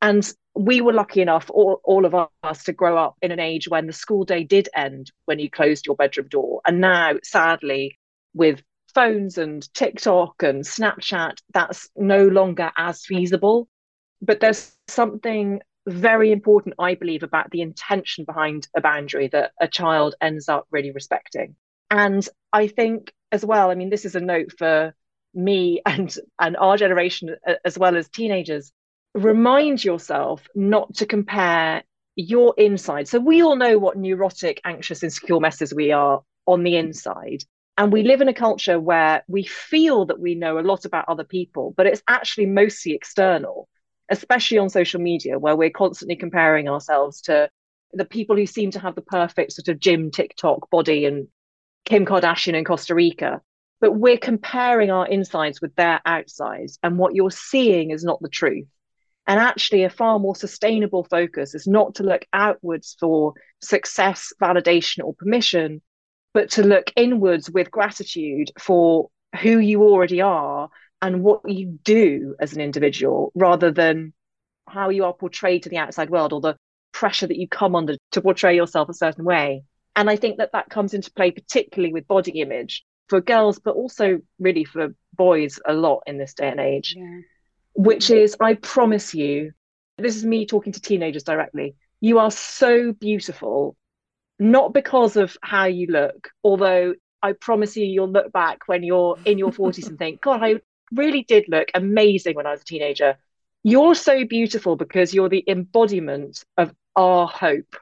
And we were lucky enough, all, all of us, to grow up in an age when the school day did end when you closed your bedroom door. And now, sadly, with phones and TikTok and Snapchat, that's no longer as feasible. But there's something very important, I believe, about the intention behind a boundary that a child ends up really respecting. And I think as well, I mean, this is a note for me (laughs) and and our generation as well as teenagers remind yourself not to compare your inside. So we all know what neurotic, anxious, insecure messes we are on the inside. And we live in a culture where we feel that we know a lot about other people, but it's actually mostly external, especially on social media, where we're constantly comparing ourselves to the people who seem to have the perfect sort of gym TikTok body and Kim Kardashian in Costa Rica. But we're comparing our insides with their outsides. And what you're seeing is not the truth. And actually, a far more sustainable focus is not to look outwards for success, validation, or permission, but to look inwards with gratitude for who you already are and what you do as an individual rather than how you are portrayed to the outside world or the pressure that you come under to portray yourself a certain way. And I think that that comes into play particularly with body image for girls, but also really for boys a lot in this day and age, yeah. Which is I promise you, this is me talking to teenagers directly. You are so beautiful not because of how you look, although I promise you, you'll look back when you're in your 40s and think, God, I really did look amazing when I was a teenager. You're so beautiful because you're the embodiment of our hope.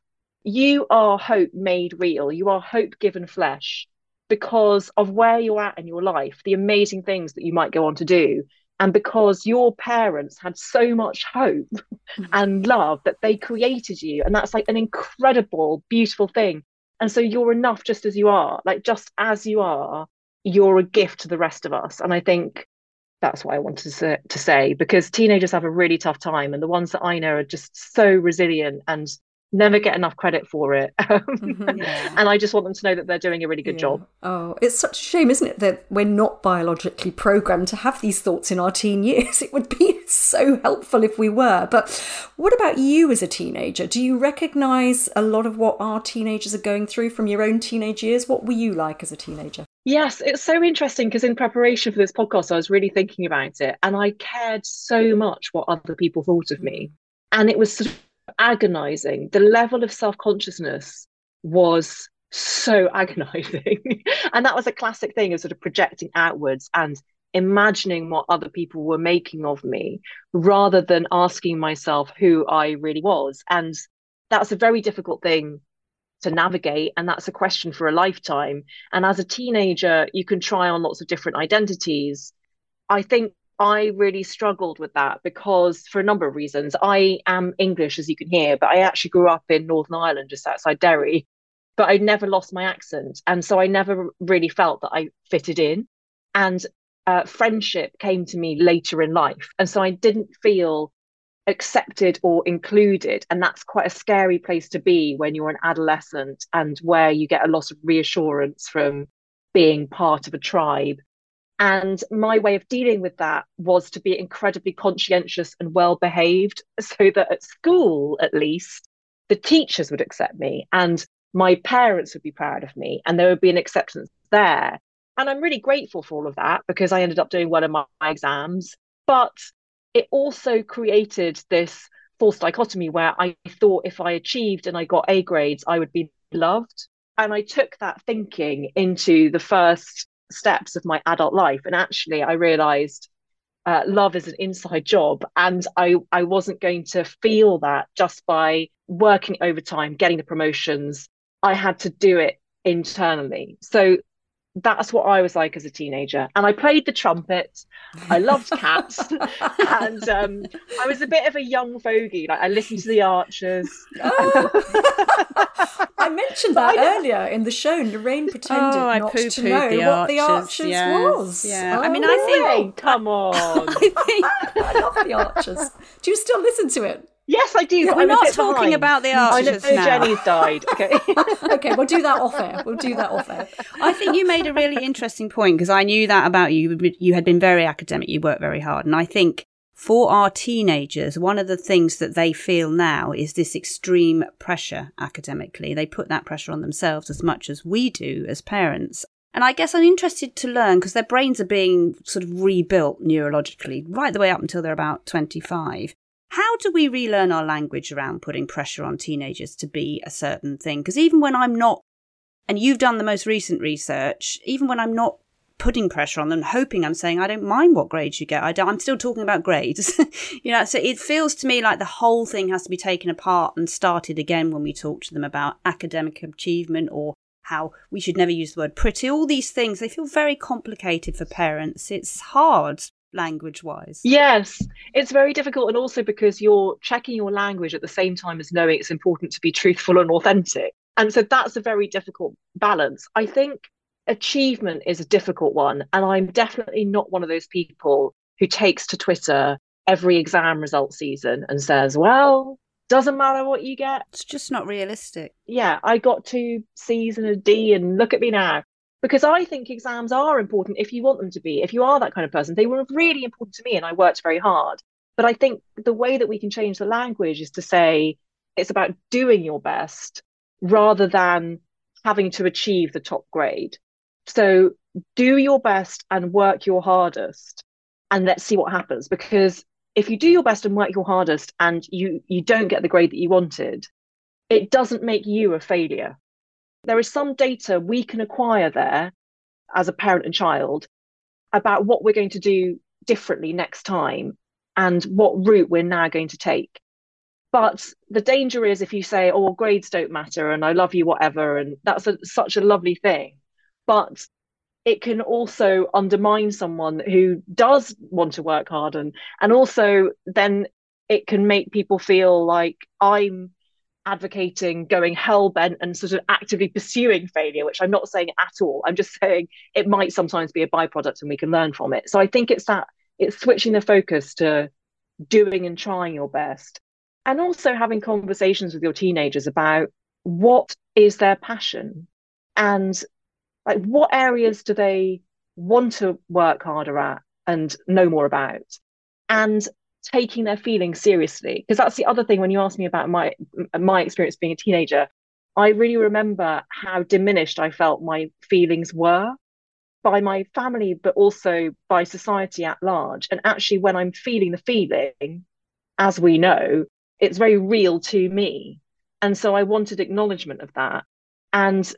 You are hope made real. You are hope given flesh because of where you're at in your life, the amazing things that you might go on to do, and because your parents had so much hope mm-hmm. and love that they created you and that's like an incredible beautiful thing and so you're enough just as you are like just as you are you're a gift to the rest of us and i think that's what i wanted to say, to say because teenagers have a really tough time and the ones that i know are just so resilient and never get enough credit for it. (laughs) mm-hmm, yeah. And I just want them to know that they're doing a really good yeah. job. Oh, it's such a shame, isn't it, that we're not biologically programmed to have these thoughts in our teen years. (laughs) It would be so helpful if we were. But what about you as a teenager? Do you recognize a lot of what our teenagers are going through from your own teenage years? What were you like as a teenager? Yes, it's so interesting because in preparation for this podcast, I was really thinking about it and I cared so much what other people thought of me. And it was sort of agonizing. The level of self consciousness was so (laughs) agonizing. and that was a classic thing of sort of projecting outwards and imagining what other people were making of me rather than asking myself who I really was. And that's a very difficult thing to navigate. And that's a question for a lifetime. And as a teenager, you can try on lots of different identities. I think I really struggled with that because, for a number of reasons, I am English, as you can hear, but I actually grew up in Northern Ireland, just outside Derry. But I never lost my accent. And so I never really felt that I fitted in. And uh, friendship came to me later in life. And so I didn't feel accepted or included. And that's quite a scary place to be when you're an adolescent and where you get a lot of reassurance from being part of a tribe and my way of dealing with that was to be incredibly conscientious and well behaved (laughs) so that at school, at least, the teachers would accept me and my parents would be proud of me and there would be an acceptance there. And I'm really grateful for all of that because I ended up doing well in my exams. But it also created this false dichotomy where I thought if I achieved and I got A grades, I would be loved. And I took that thinking into the first steps of my adult life. And actually, I realized uh, love is an inside job. And I, I wasn't going to feel that just by working overtime, getting the promotions. I had to do it internally. So that's what I was like as a teenager. And I played the trumpet. I loved cats. (laughs) and um, I was a bit of a young fogey. Like I listened to the Archers. I mentioned (laughs) that I earlier in the show. Lorraine pretended oh, not to know the what Archers, the Archers yes. was. Yeah. Oh, I mean, I think. Come on. (laughs) I think I love the Archers. Do you still listen to it? Yes, I do. Yeah, we're not talking behind. about the archers I know now. Jenny's died. Okay. (laughs) okay, we'll do that off air. We'll do that off air. I think you made a really interesting point because I knew that about you. You had been very academic. You worked very hard, and I think for our teenagers, one of the things that they feel now is this extreme pressure academically. They put that pressure on themselves as much as we do as parents. And I guess I'm interested to learn because their brains are being sort of rebuilt neurologically right the way up until they're about 25. How do we relearn our language around putting pressure on teenagers to be a certain thing? Because even when I'm not, and you've done the most recent research, even when I'm not putting pressure on them, hoping I'm saying I don't mind what grades you get. I am still talking about grades, (laughs) you know. So it feels to me like the whole thing has to be taken apart and started again when we talk to them about academic achievement or how we should never use the word pretty. All these things they feel very complicated for parents. It's hard language wise. Yes, it's very difficult. And also because you're checking your language at the same time as knowing it's important to be truthful and authentic. And so that's a very difficult balance. I think achievement is a difficult one. And I'm definitely not one of those people who takes to Twitter every exam result season and says, well, doesn't matter what you get. It's just not realistic. Yeah, I got two C's and a D, and look at me now because I think exams are important if you want them to be. If you are that kind of person, they were really important to me and I worked very hard. But I think the way that we can change the language is to say it's about doing your best rather than having to achieve the top grade. So do your best and work your hardest and let's see what happens because if you do your best and work your hardest and you you don't get the grade that you wanted it doesn't make you a failure there is some data we can acquire there as a parent and child about what we're going to do differently next time and what route we're now going to take. But the danger is if you say, oh, grades don't matter and I love you, whatever, and that's a, such a lovely thing. But it can also undermine someone who does want to work hard and and also then it can make people feel like I'm advocating going hell bent and sort of actively pursuing failure, which I'm not saying at all. I'm just saying it might sometimes be a byproduct and we can learn from it. So I think it's that it's switching the focus to doing and trying your best. And also having conversations with your teenagers about what is their passion and like what areas do they want to work harder at and know more about and taking their feelings seriously. Because that's the other thing when you ask me about my my experience being a teenager. I really remember how diminished i felt my feelings were by my family but also by society at large. And actually when i'm feeling the feeling as we know it's very real to me. And so i wanted acknowledgement of that. And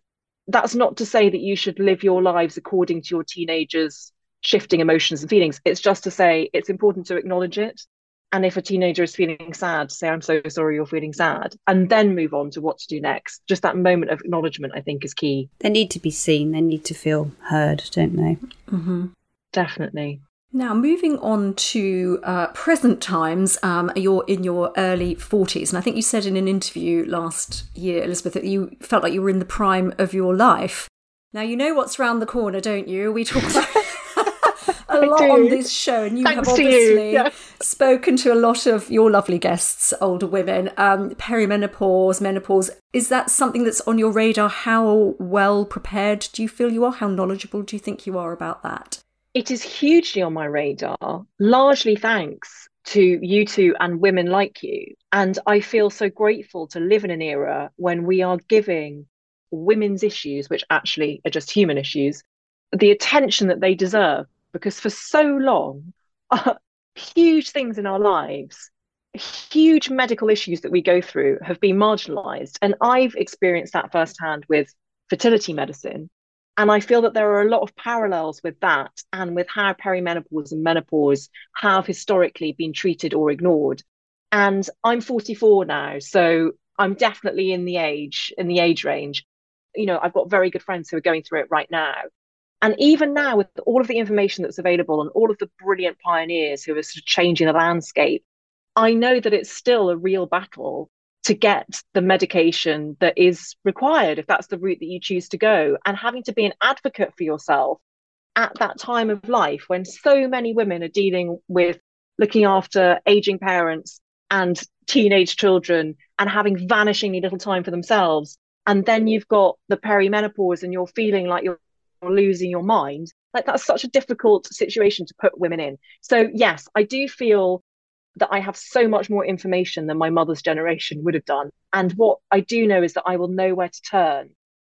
that's not to say that you should live your lives according to your teenagers shifting emotions and feelings. It's just to say it's important to acknowledge it. And if a teenager is feeling sad, say, I'm so sorry you're feeling sad, and then move on to what to do next. Just that moment of acknowledgement, I think, is key. They need to be seen, they need to feel heard, don't they? Mm-hmm. Definitely. Now, moving on to uh, present times, um, you're in your early 40s. And I think you said in an interview last year, Elizabeth, that you felt like you were in the prime of your life. Now, you know what's round the corner, don't you? We talk about (laughs) a lot on this show, and you Thanks have obviously you. Yeah. spoken to a lot of your lovely guests, older women. Um, perimenopause, menopause, is that something that's on your radar? How well prepared do you feel you are? How knowledgeable do you think you are about that? It is hugely on my radar, largely thanks to you two and women like you. And I feel so grateful to live in an era when we are giving women's issues, which actually are just human issues, the attention that they deserve because for so long, (laughs) uh, huge things in our lives, huge medical issues that we go through have been marginalized. And I've experienced that firsthand with fertility medicine. And I feel that there are a lot of parallels with that and with how perimenopause and menopause have historically been treated or ignored. And I'm 44 now, so I'm definitely in the age, in the age range. You know, I've got very good friends who are going through it right now. And even now, with all of the information that's available and all of the brilliant pioneers who are sort of changing the landscape, I know that it's still a real battle to get the medication that is required if that's the route that you choose to go. And having to be an advocate for yourself at that time of life when so many women are dealing with looking after aging parents and teenage children and having vanishingly little time for themselves. And then you've got the perimenopause and you're feeling like you're losing your mind. Like that's such a difficult situation to put women in. So yes i do feel that i have so much more information than my mother's generation would have done. And what i do know is that i will know where to turn.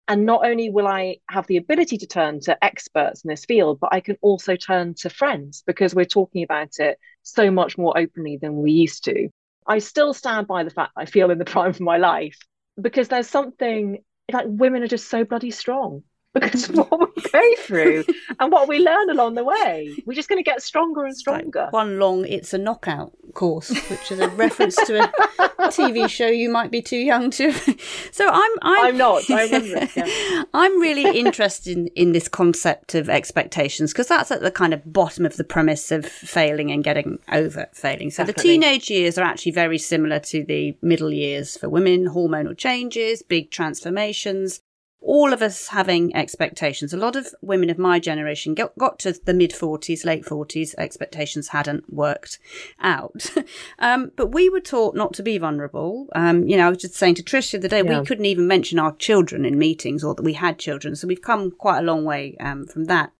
And not only will i have the ability to turn to experts in this field but i can also turn to friends because we're talking about it so much more openly than we used to. I still stand by the fact i feel in the (laughs) prime of my life because there's something like women are just so bloody strong because of what we go (laughs) through and what we learn along the way. We're just going to get stronger and stronger. Like one long It's a Knockout course, which is a reference to a (laughs) TV show you might be too young to. (laughs) So I'm. I'm, I'm not. I remember it, yeah. I'm really interested in, in this concept of expectations because that's at the kind of bottom of the premise of failing and getting over failing. So Definitely. the teenage years are actually very similar to the middle years for women, hormonal changes, big transformations all of us having expectations. A lot of women of my generation got, got to the mid 40s, late 40s, expectations hadn't worked out. (laughs) um, but we were taught not to be vulnerable. Um, you know, I was just saying to Trish the other day, Yeah. we couldn't even mention our children in meetings or that we had children. So we've come quite a long way um, from that.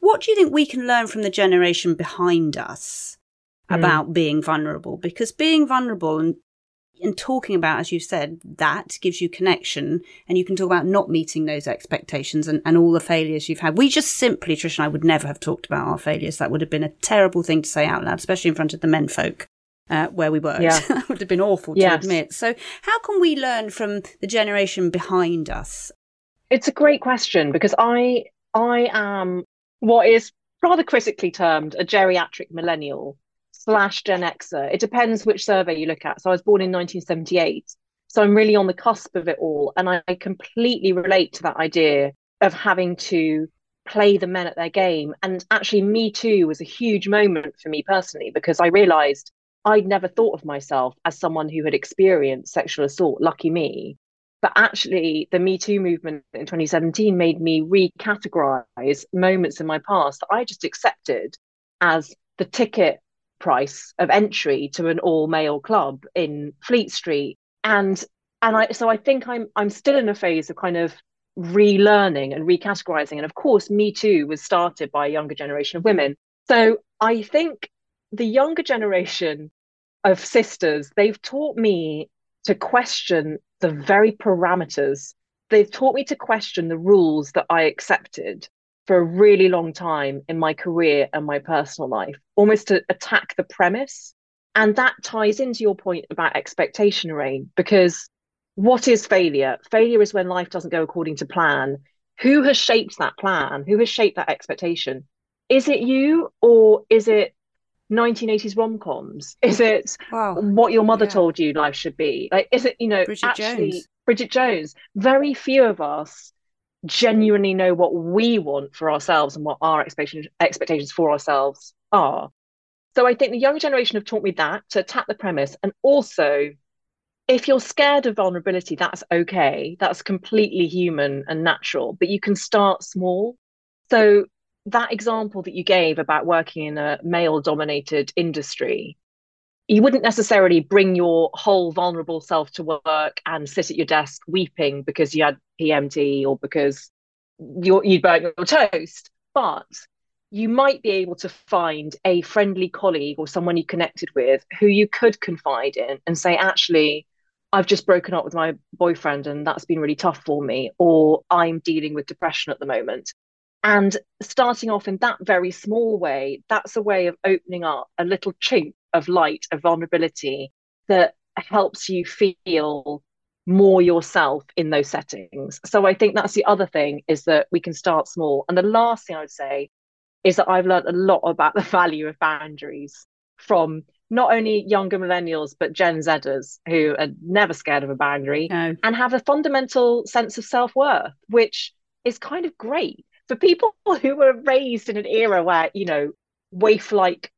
What do you think we can learn from the generation behind us Mm. about being vulnerable? Because being vulnerable and and talking about, as you said, that gives you connection and you can talk about not meeting those expectations and, and all the failures you've had. We just simply, Trish and I would never have talked about our failures. That would have been a terrible thing to say out loud, especially in front of the men folk. Uh, where we worked, Yeah. (laughs) that would have been awful to Yes. admit. So, how can we learn from the generation behind us? It's a great question because I I am what is rather critically termed a geriatric millennial slash Gen Xer. It depends which survey you look at. So I was born in 1978. So I'm really on the cusp of it all. And I completely relate to that idea of having to play the men at their game. And actually, Me Too was a huge moment for me personally because I realized I'd never thought of myself as someone who had experienced sexual assault. Lucky me. But actually, the Me Too movement in 2017 made me recategorize moments in my past that I just accepted as the ticket price of entry to an all male club in Fleet Street. And and I so I think I'm I'm still in a phase of kind of relearning and recategorizing. And of course, Me Too was started by a younger generation of women. So I think the younger generation of sisters, they've taught me to question the very parameters. They've taught me to question the rules that I accepted for a really long time in my career and my personal life, almost to attack the premise. And that ties into your point about expectation, Rain, because what is failure? Failure is when life doesn't go according to plan. Who has shaped that plan? Who has shaped that expectation? Is it you or is it 1980s rom-coms? Is it Wow. what your mother Yeah. told you life should be? Like, is it, you know, Bridget actually Jones. Bridget Jones? Very few of us genuinely know what we want for ourselves and what our expectations expectations for ourselves are. So I think the younger generation have taught me that to attack the premise and also if you're scared of vulnerability, that's okay. That's completely human and natural, but you can start small. So that example that you gave about working in a male dominated industry, you wouldn't necessarily bring your whole vulnerable self to work and sit at your desk weeping because you had PMT or because you you burnt your toast. But you might be able to find a friendly colleague or someone you connected with who you could confide in and say, actually, I've just broken up with my boyfriend and that's been really tough for me, or I'm dealing with depression at the moment. And starting off in that very small way, that's a way of opening up a little chink of light, of vulnerability that helps you feel more yourself in those settings. So I think that's the other thing is that we can start small. And the last thing I would say is that I've learned a lot about the (laughs) value of boundaries from not only younger millennials, but Gen Zers who are never scared of a boundary No. and have a fundamental sense of self worth, which is kind of great for people (laughs) who were raised in an era where, you know, waif like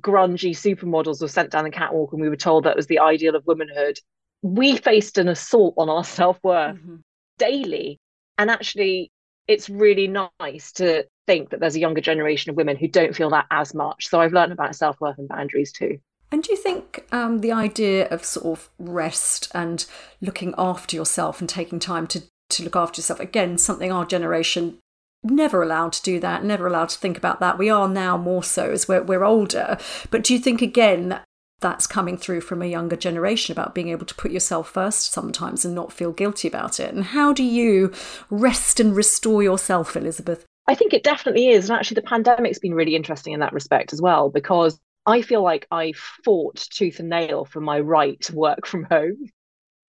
grungy supermodels were sent down the catwalk and we were told that was the ideal of womanhood. We faced an assault on our (laughs) self worth Mhm. daily. And actually, it's really nice to think that there's a younger generation of women who don't feel that as much. So I've learned about self worth and boundaries too. And do you think um, the idea of sort of rest and looking after yourself and taking time to, to look after yourself, again, something our generation never allowed to do that, never allowed to think about that. We are now more so as we're, we're older. But do you think, again, that that's coming through from a younger generation about being able to put yourself first sometimes and not feel guilty about it? And how do you rest and restore yourself, Elizabeth? I think it definitely is. And actually, the pandemic's been really interesting in that respect as well, because I feel like I fought tooth and nail for my right to work from home.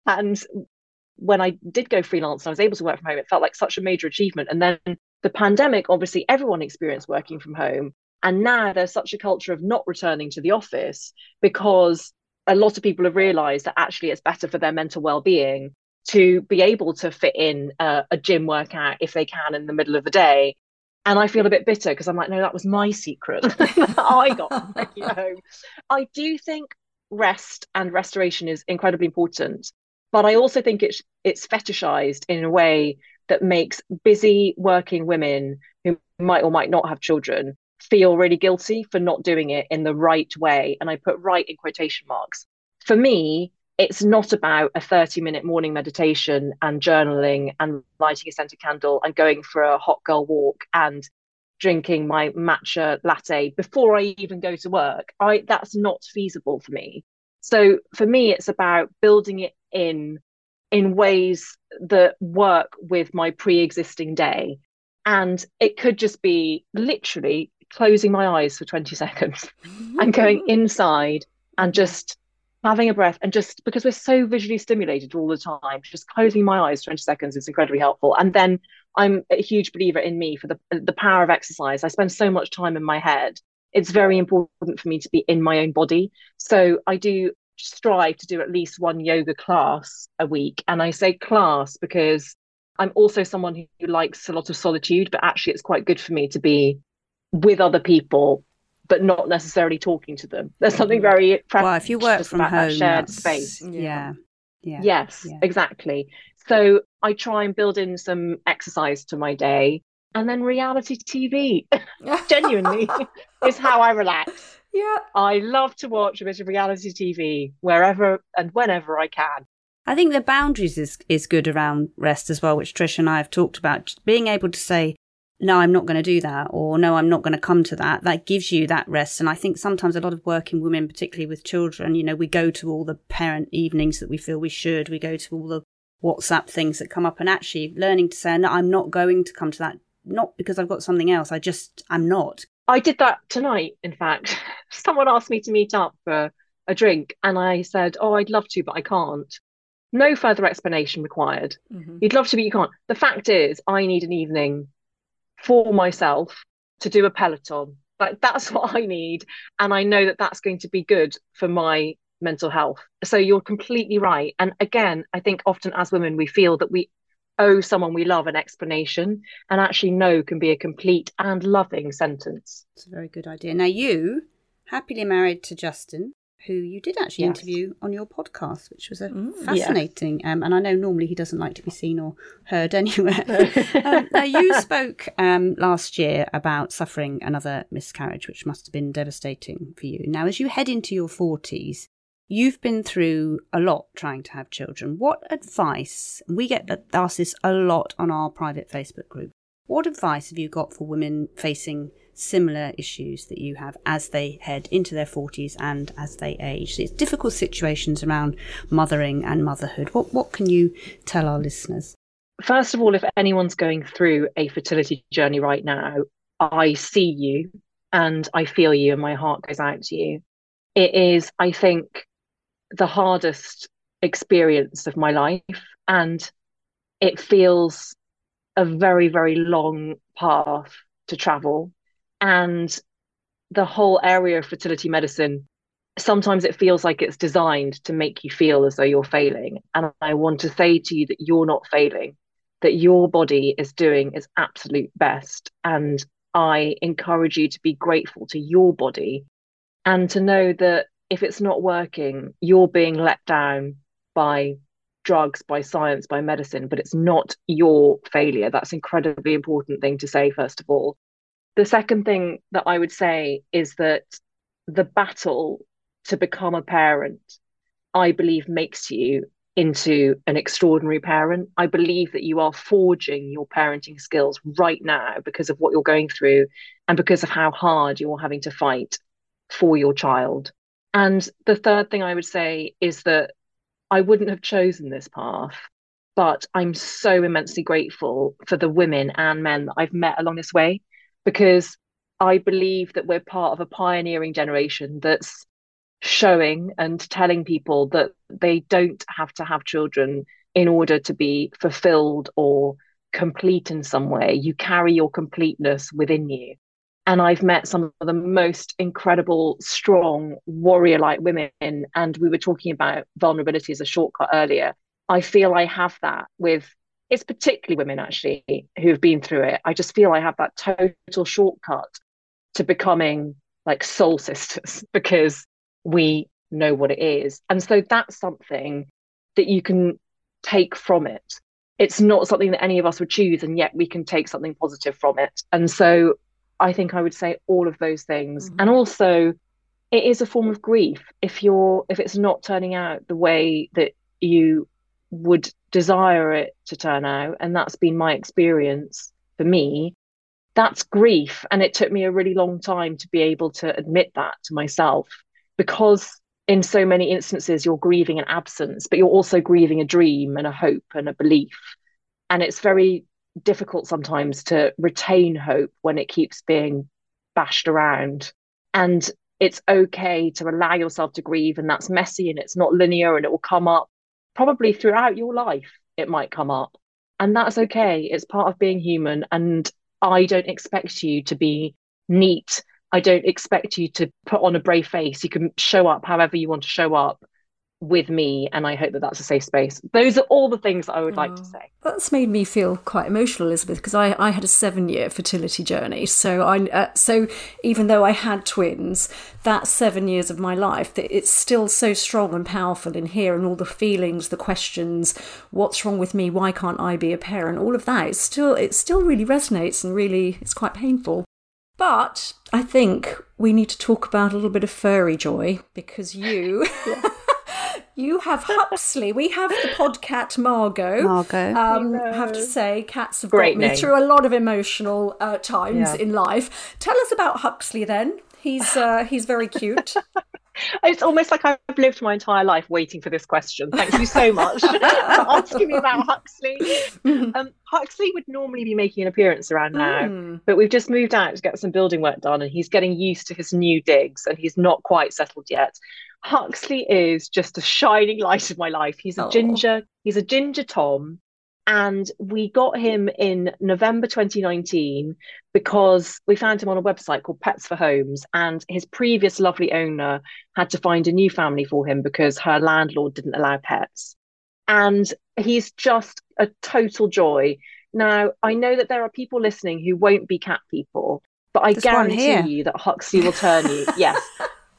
And when I did go freelance and I was able to work from home, it felt like such a major achievement. And then the pandemic, obviously, everyone experienced working from home. And now there's such a culture of not returning to the office because a lot of people have realized that actually it's better for their mental well-being to be able to fit in a, a gym workout if they can in the middle of the day and I feel a bit bitter because I'm like, no, that was my secret. (laughs) I got (laughs) from home. I do think rest and restoration is incredibly important, but I also think it's it's fetishized in a way that makes busy working women who might or might not have children feel really guilty for not doing it in the right way. And I put right in quotation marks. For me, it's not about a 30 minute morning meditation and journaling and lighting a scented candle and going for a hot girl walk and drinking my matcha latte before I even go to work. I that's not feasible for me. So for me it's about building it in in ways that work with my pre-existing day. And it could just be literally closing my eyes for 20 (laughs) seconds and going inside and just having a breath and just because we're so visually stimulated all the time just closing my eyes 20 seconds is incredibly helpful. And then i'm a huge believer in me for the the power of exercise. I spend so much time in my head. It's very important for me to be in my own body. So i do strive to do at least one yoga class a week and i say class because i'm also someone who likes a lot of solitude but actually it's quite good for me to be with other people but not necessarily talking to them. There's something mm. very well. If you work from home, shared space, yeah. yeah, yes, yeah. exactly. So I try and build in some exercise to my day, and then reality TV, (laughs) genuinely, (laughs) is how I relax. Yeah, I love to watch a bit of reality TV wherever and whenever I can. I think the boundaries is is good around rest as well, which Trish and I have talked about. being able to say, no, I'm not going to do that, or no, I'm not going to come to that. That gives you that rest. And I think sometimes a lot of working women, particularly with children, you know, we go to all the parent evenings that we feel we should. We go to all the WhatsApp things that come up and actually learning to say, no, I'm not going to come to that. Not because I've got something else. I just, I'm not. I did that tonight, in fact. (laughs) Someone asked me to meet up for a drink and I said, oh, I'd love to, but I can't. No further explanation required. Mm-hmm. You'd love to, but you can't. The fact is, I need an evening for myself to do a peloton like that's (laughs) what i need and i know that that's going to be good for my mental health so you're completely right and again i think often as women we feel that we owe someone we love an explanation and actually no can be a complete and loving sentence it's a very good idea now you happily married to justin who you did actually yes. interview on your podcast, which was a mm, fascinating. Yeah. Um, and I know normally he doesn't like to be seen or heard (laughs) anywhere. (laughs) um, now you spoke um, last year about suffering another miscarriage, which must have been devastating for you. Now, as you head into your forties, you've been through a lot trying to have children. What advice? We get asked this a lot on our private Facebook group. What advice have you got for women facing similar issues that you have as they head into their 40s and as they age. It's difficult situations around mothering and motherhood. What, what can you tell our listeners? First of all, if anyone's going through a fertility journey right now, I see you and I feel you, and my heart goes out to you. It is, I think, the hardest experience of my life, and it feels a very, very long path to travel. And the whole area of fertility medicine sometimes it feels like it's designed to make you feel as though you're failing. And i want to say to you that you're not failing that your body is doing its absolute best. And i encourage you to be grateful to your body and to know that if it's not working you're being let down by drugs by science by medicine but it's not your failure that's incredibly important thing to say first of all the second thing that I would say is that the battle to become a parent, I believe, makes you into an extraordinary parent. I believe that you are forging your parenting skills right now because of what you're going through and because of how hard you're having to fight for your child. And the third thing I would say is that I wouldn't have chosen this path, but I'm so immensely grateful for the women and men that I've met along this way because I believe that we're part of a pioneering generation that's showing and telling people that they don't have to have children in order to be fulfilled or complete in some way. You carry your completeness within you. And I've met some of the most incredible, strong, warrior like women. And we were talking about vulnerability as a shortcut earlier. I feel I have that with it's particularly women actually who've been through it. I just feel I have that total shortcut to becoming like soul sisters (laughs) because we know what it is. And so that's something that you can take from it. It's not something that any of us would choose, and yet we can take something positive from it. And so I think I would say all of those things. Mm-hmm. And also, it is a form of grief if you're if it's not turning out the way that you would desire it to turn out and that's been my experience for me that's grief and it took me a really long time to be able to admit that to myself because in so many instances you're grieving an absence but you're also grieving a dream and a hope and a belief and it's very difficult sometimes to retain hope when it keeps being bashed around. And it's okay to allow yourself to grieve and that's messy and it's not linear and it will come up. Probably throughout your life it might come up. And that's okay. It's part of being human and i don't expect you to be neat. I don't expect you to put on a brave face. You can show up however you want to show up with me and i hope that that's a safe space. Those are all the things i would oh, like to oh. say. That's made me feel quite emotional elizabeth because i, I had a seven year fertility journey. So i uh, so even though i had twins that seven years of my life that it's still so strong and powerful in here and all the feelings the questions what's wrong with me? Why can't i be a parent? All of that it's still it still really resonates and really it's quite painful. But I think we need to talk about a little bit of furry joy because you (laughs) You have Huxley. We have the podcat Margot. Margot. Um, I have to say, cats have Great got me name. through a lot of emotional uh, times yeah. in life. Tell us about Huxley then. He's uh, (laughs) he's very cute. (laughs) it's almost like I've lived my entire life waiting for this question. Thank you so much (laughs) for asking me about Huxley. Um, Huxley would normally be making an appearance around now, mm. but we've just moved out to get some building work done, and he's getting used to his new digs, and he's not quite settled yet. Huxley is just a shining light of my life. He's a oh. ginger, he's a ginger Tom. And we got him in November 2019 because we found him on a website called Pets for Homes. And his previous lovely owner had to find a new family for him because her landlord didn't allow pets. And he's just a total joy. Now, I know that there are people listening who won't be cat people, but I There's guarantee you that Huxley will turn you. (laughs) yes.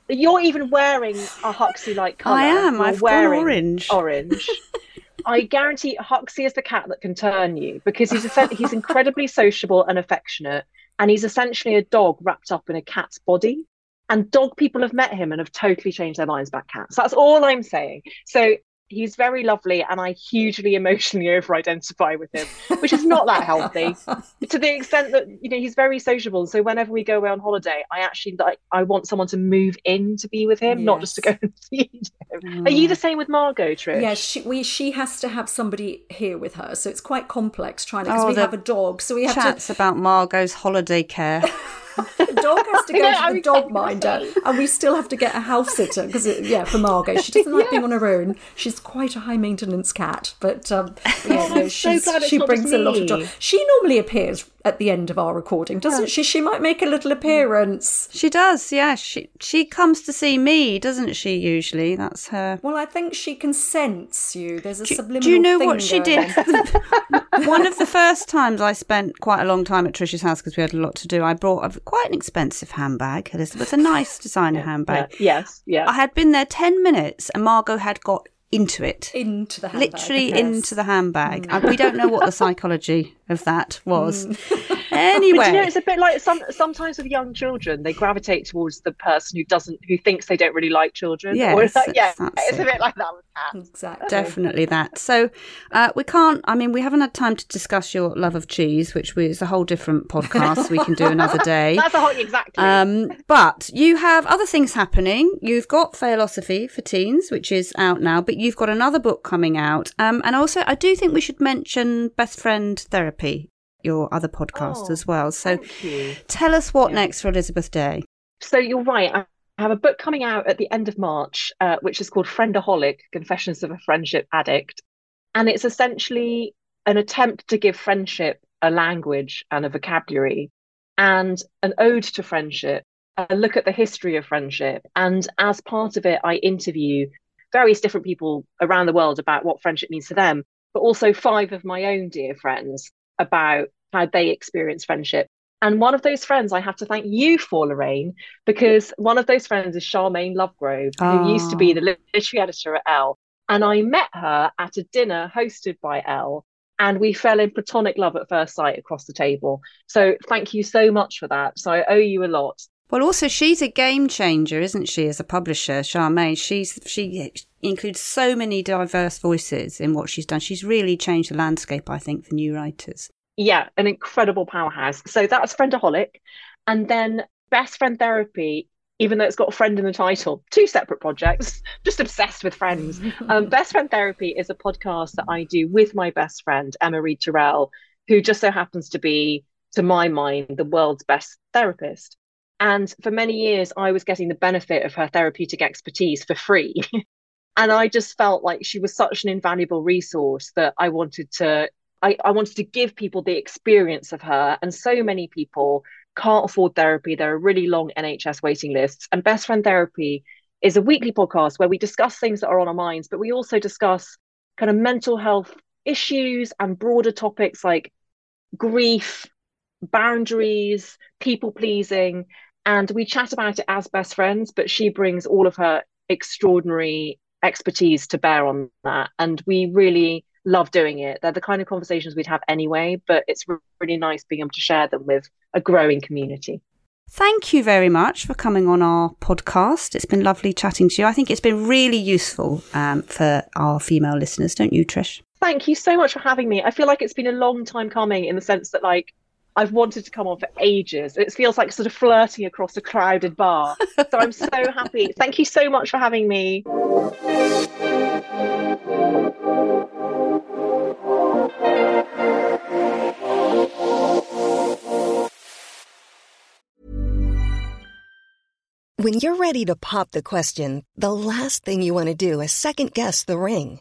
You're even wearing a Huxley like colour. I am. You're I've wearing orange. Orange. (laughs) I guarantee Huxley is the cat that can turn you because he's he's (laughs) incredibly sociable and affectionate, and he's essentially a dog wrapped up in a cat's body. And dog people have met him and have totally changed their minds about cats. That's all I'm saying. So he's very lovely and I hugely emotionally (laughs) over identify with him, which is not that healthy (laughs) to the extent that, you know, he's very sociable. So whenever we go away on holiday, I actually like, I want someone to move in to be with him, yes. not just to go (laughs) and see him. Mm. Are you the same with Margot, Trish? Yeah, she, we, she has to have somebody here with her. So it's quite complex trying to, because oh, we have a dog. So we have chats to. about Margot's holiday care. The (laughs) dog has to go to the dog minder, and we still have to get a house sitter because, yeah, for Margot, she doesn't like yeah. being on her own. She's quite a high maintenance cat, but um, (laughs) yeah, no, so she brings a lot of joy. She normally appears at the end of our recording, doesn't yeah. she? She might make a little appearance. She does, yeah. She she comes to see me, doesn't she? Usually, that's her. Well, I think she can sense you. There's a do, subliminal. Do you know what she did? (laughs) One of the first times I spent quite a long time at Trish's house because we had a lot to do. I brought a, quite an expensive handbag, Elizabeth, a nice designer yeah, handbag. Yeah, yes, yeah. I had been there ten minutes, and Margot had got into it. Into the handbag. Literally yes. into the handbag. Mm. we don't know what the psychology of that was. (laughs) Mm. anyway. You know, it's a bit like some sometimes with young children, they gravitate towards the person who doesn't who thinks they don't really like children. Yes, like, yeah, it's it. a bit like that with cats. Exactly. Definitely that. So uh, we can't I mean we haven't had time to discuss your love of cheese, which is a whole different (laughs) podcast we can do another day. (laughs) That's a whole exactly. Um, but you have other things happening. You've got Failosophy for Teens, which is out now, but you've got another book coming out. Um, and also, I do think we should mention Best Friend Therapy, your other podcast oh, as well. So tell us what yeah. next for Elizabeth Day. So you're right. I have a book coming out at the end of March, uh, which is called Friendaholic Confessions of a Friendship Addict. And it's essentially an attempt to give friendship a language and a vocabulary and an ode to friendship, a look at the history of friendship. And as part of it, I interview various different people around the world about what friendship means to them, but also five of my own dear friends about how they experience friendship. And one of those friends I have to thank you for, Lorraine, because one of those friends is Charmaine Lovegrove, oh. who used to be the ah. literary editor at Elle. And I met her at a dinner hosted by Elle, and we fell in platonic love at first sight across the table. So thank you so much for that. So I owe you a lot. Well, also she's a game changer, isn't she? As a publisher, Charmaine, she's she includes so many diverse voices in what she's done. She's really changed the landscape, I think, for new writers. Yeah, an incredible powerhouse. So that's Friendaholic, and then Best Friend Therapy. Even though it's got a friend in the title, two separate projects. (laughs) Just obsessed with friends. Um, (laughs) best Friend Therapy is a podcast that I do with my best friend Emma Reed Turrell, who just so happens to be, to my mind, the world's best therapist. And for many years, I was getting the benefit of her therapeutic expertise for free. (laughs) and I just felt like she was such an invaluable resource that I wanted to. I, I wanted to give people the experience of her. And so many people can't afford therapy. There are really long NHS waiting lists. And Best Friend Therapy is a weekly podcast where we discuss things that are on our minds, but we also discuss kind of mental health issues and broader topics like grief, boundaries, people pleasing. And we chat about it as best friends, but she brings all of her extraordinary expertise to bear on that. And we really love doing it. They're the kind of conversations we'd have anyway, but it's really nice being able to share them with a growing community. Thank you very much for coming on our podcast. It's been lovely chatting to you. I think it's been really useful um, for our female listeners, don't you, Trish? Thank you so much for having me. I feel like it's been a long time coming in the sense that, like, I've wanted to come on for ages. It feels like sort of flirting across a crowded bar. So I'm so (laughs) happy. Thank you so much for having me. When you're ready to pop the question, the last thing you want to do is second guess the ring.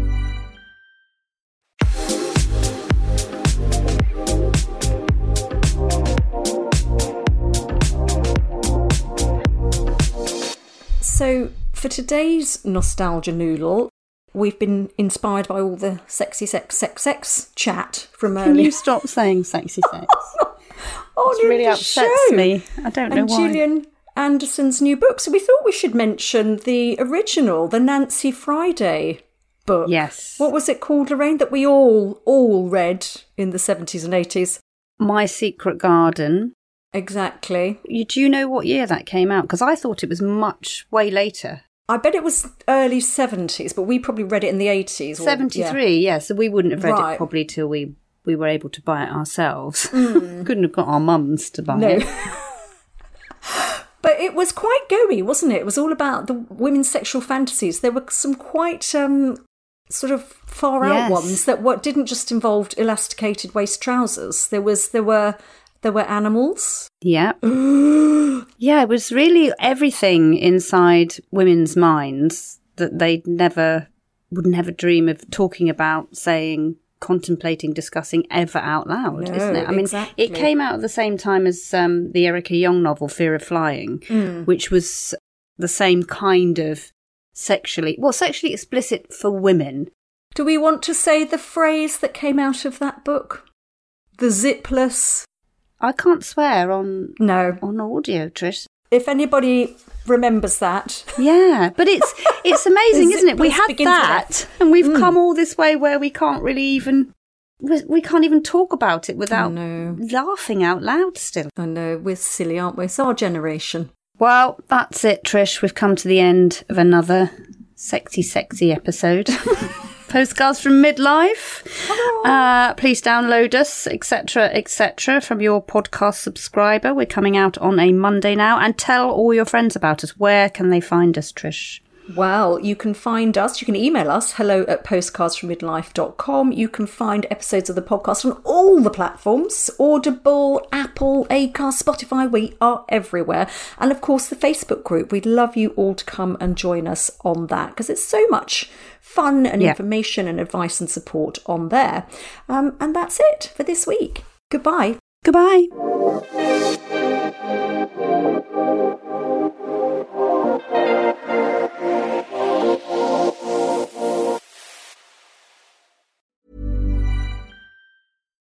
So, for today's nostalgia noodle, we've been inspired by all the sexy sex sex sex chat from earlier. Can you stop saying sexy sex? (laughs) oh, it really upsets show. me. I don't know and why. Gillian Anderson's new book. So we thought we should mention the original, the Nancy Friday book. Yes. What was it called, Lorraine? That we all all read in the seventies and eighties. My Secret Garden. Exactly. You, do you know what year that came out? Because I thought it was much way later. I bet it was early 70s, but we probably read it in the 80s. Or, 73, yeah. yeah. So we wouldn't have read Right. it probably till we, we were able to buy it ourselves. Mm. (laughs) Couldn't have got our mums to buy No. it. (laughs) But it was quite goey, wasn't it? It was all about the women's sexual fantasies. There were some quite um, sort of far out Yes. ones that what didn't just involve elasticated waist trousers. There was there were there were animals. Yeah. (gasps) yeah, it was really everything inside women's minds that they'd never, would never dream of talking about, saying, contemplating, discussing ever out loud, No, isn't it? I mean, exactly. it came out at the same time as um, the Erica Jong novel, Fear of Flying, Mm. which was the same kind of sexually, well, sexually explicit for women. Do we want to say the phrase that came out of that book? The zipless I can't swear on No. on audio, Trish. If anybody remembers that, Yeah, but it's (laughs) it's amazing, isn't it? We had that, and we've Mm. come all this way where we can't really even we we can't even talk about it without laughing out loud. Still, I know we're silly, aren't we? It's our generation. well, that's it, Trish. We've come to the end of another sexy, sexy episode. (laughs) Postcards from midlife. Uh, please download us, etc., etc., from your podcast subscriber. We're coming out on a Monday now, and tell all your friends about us. Where can they find us, Trish? Well, you can find us, you can email us, hello at postcardsfrommidlife.com. You can find episodes of the podcast on all the platforms Audible, Apple, Acast, Spotify. We are everywhere. And of course, the Facebook group. We'd love you all to come and join us on that because it's so much fun and Yeah. information and advice and support on there. Um, and that's it for this week. Goodbye. Goodbye.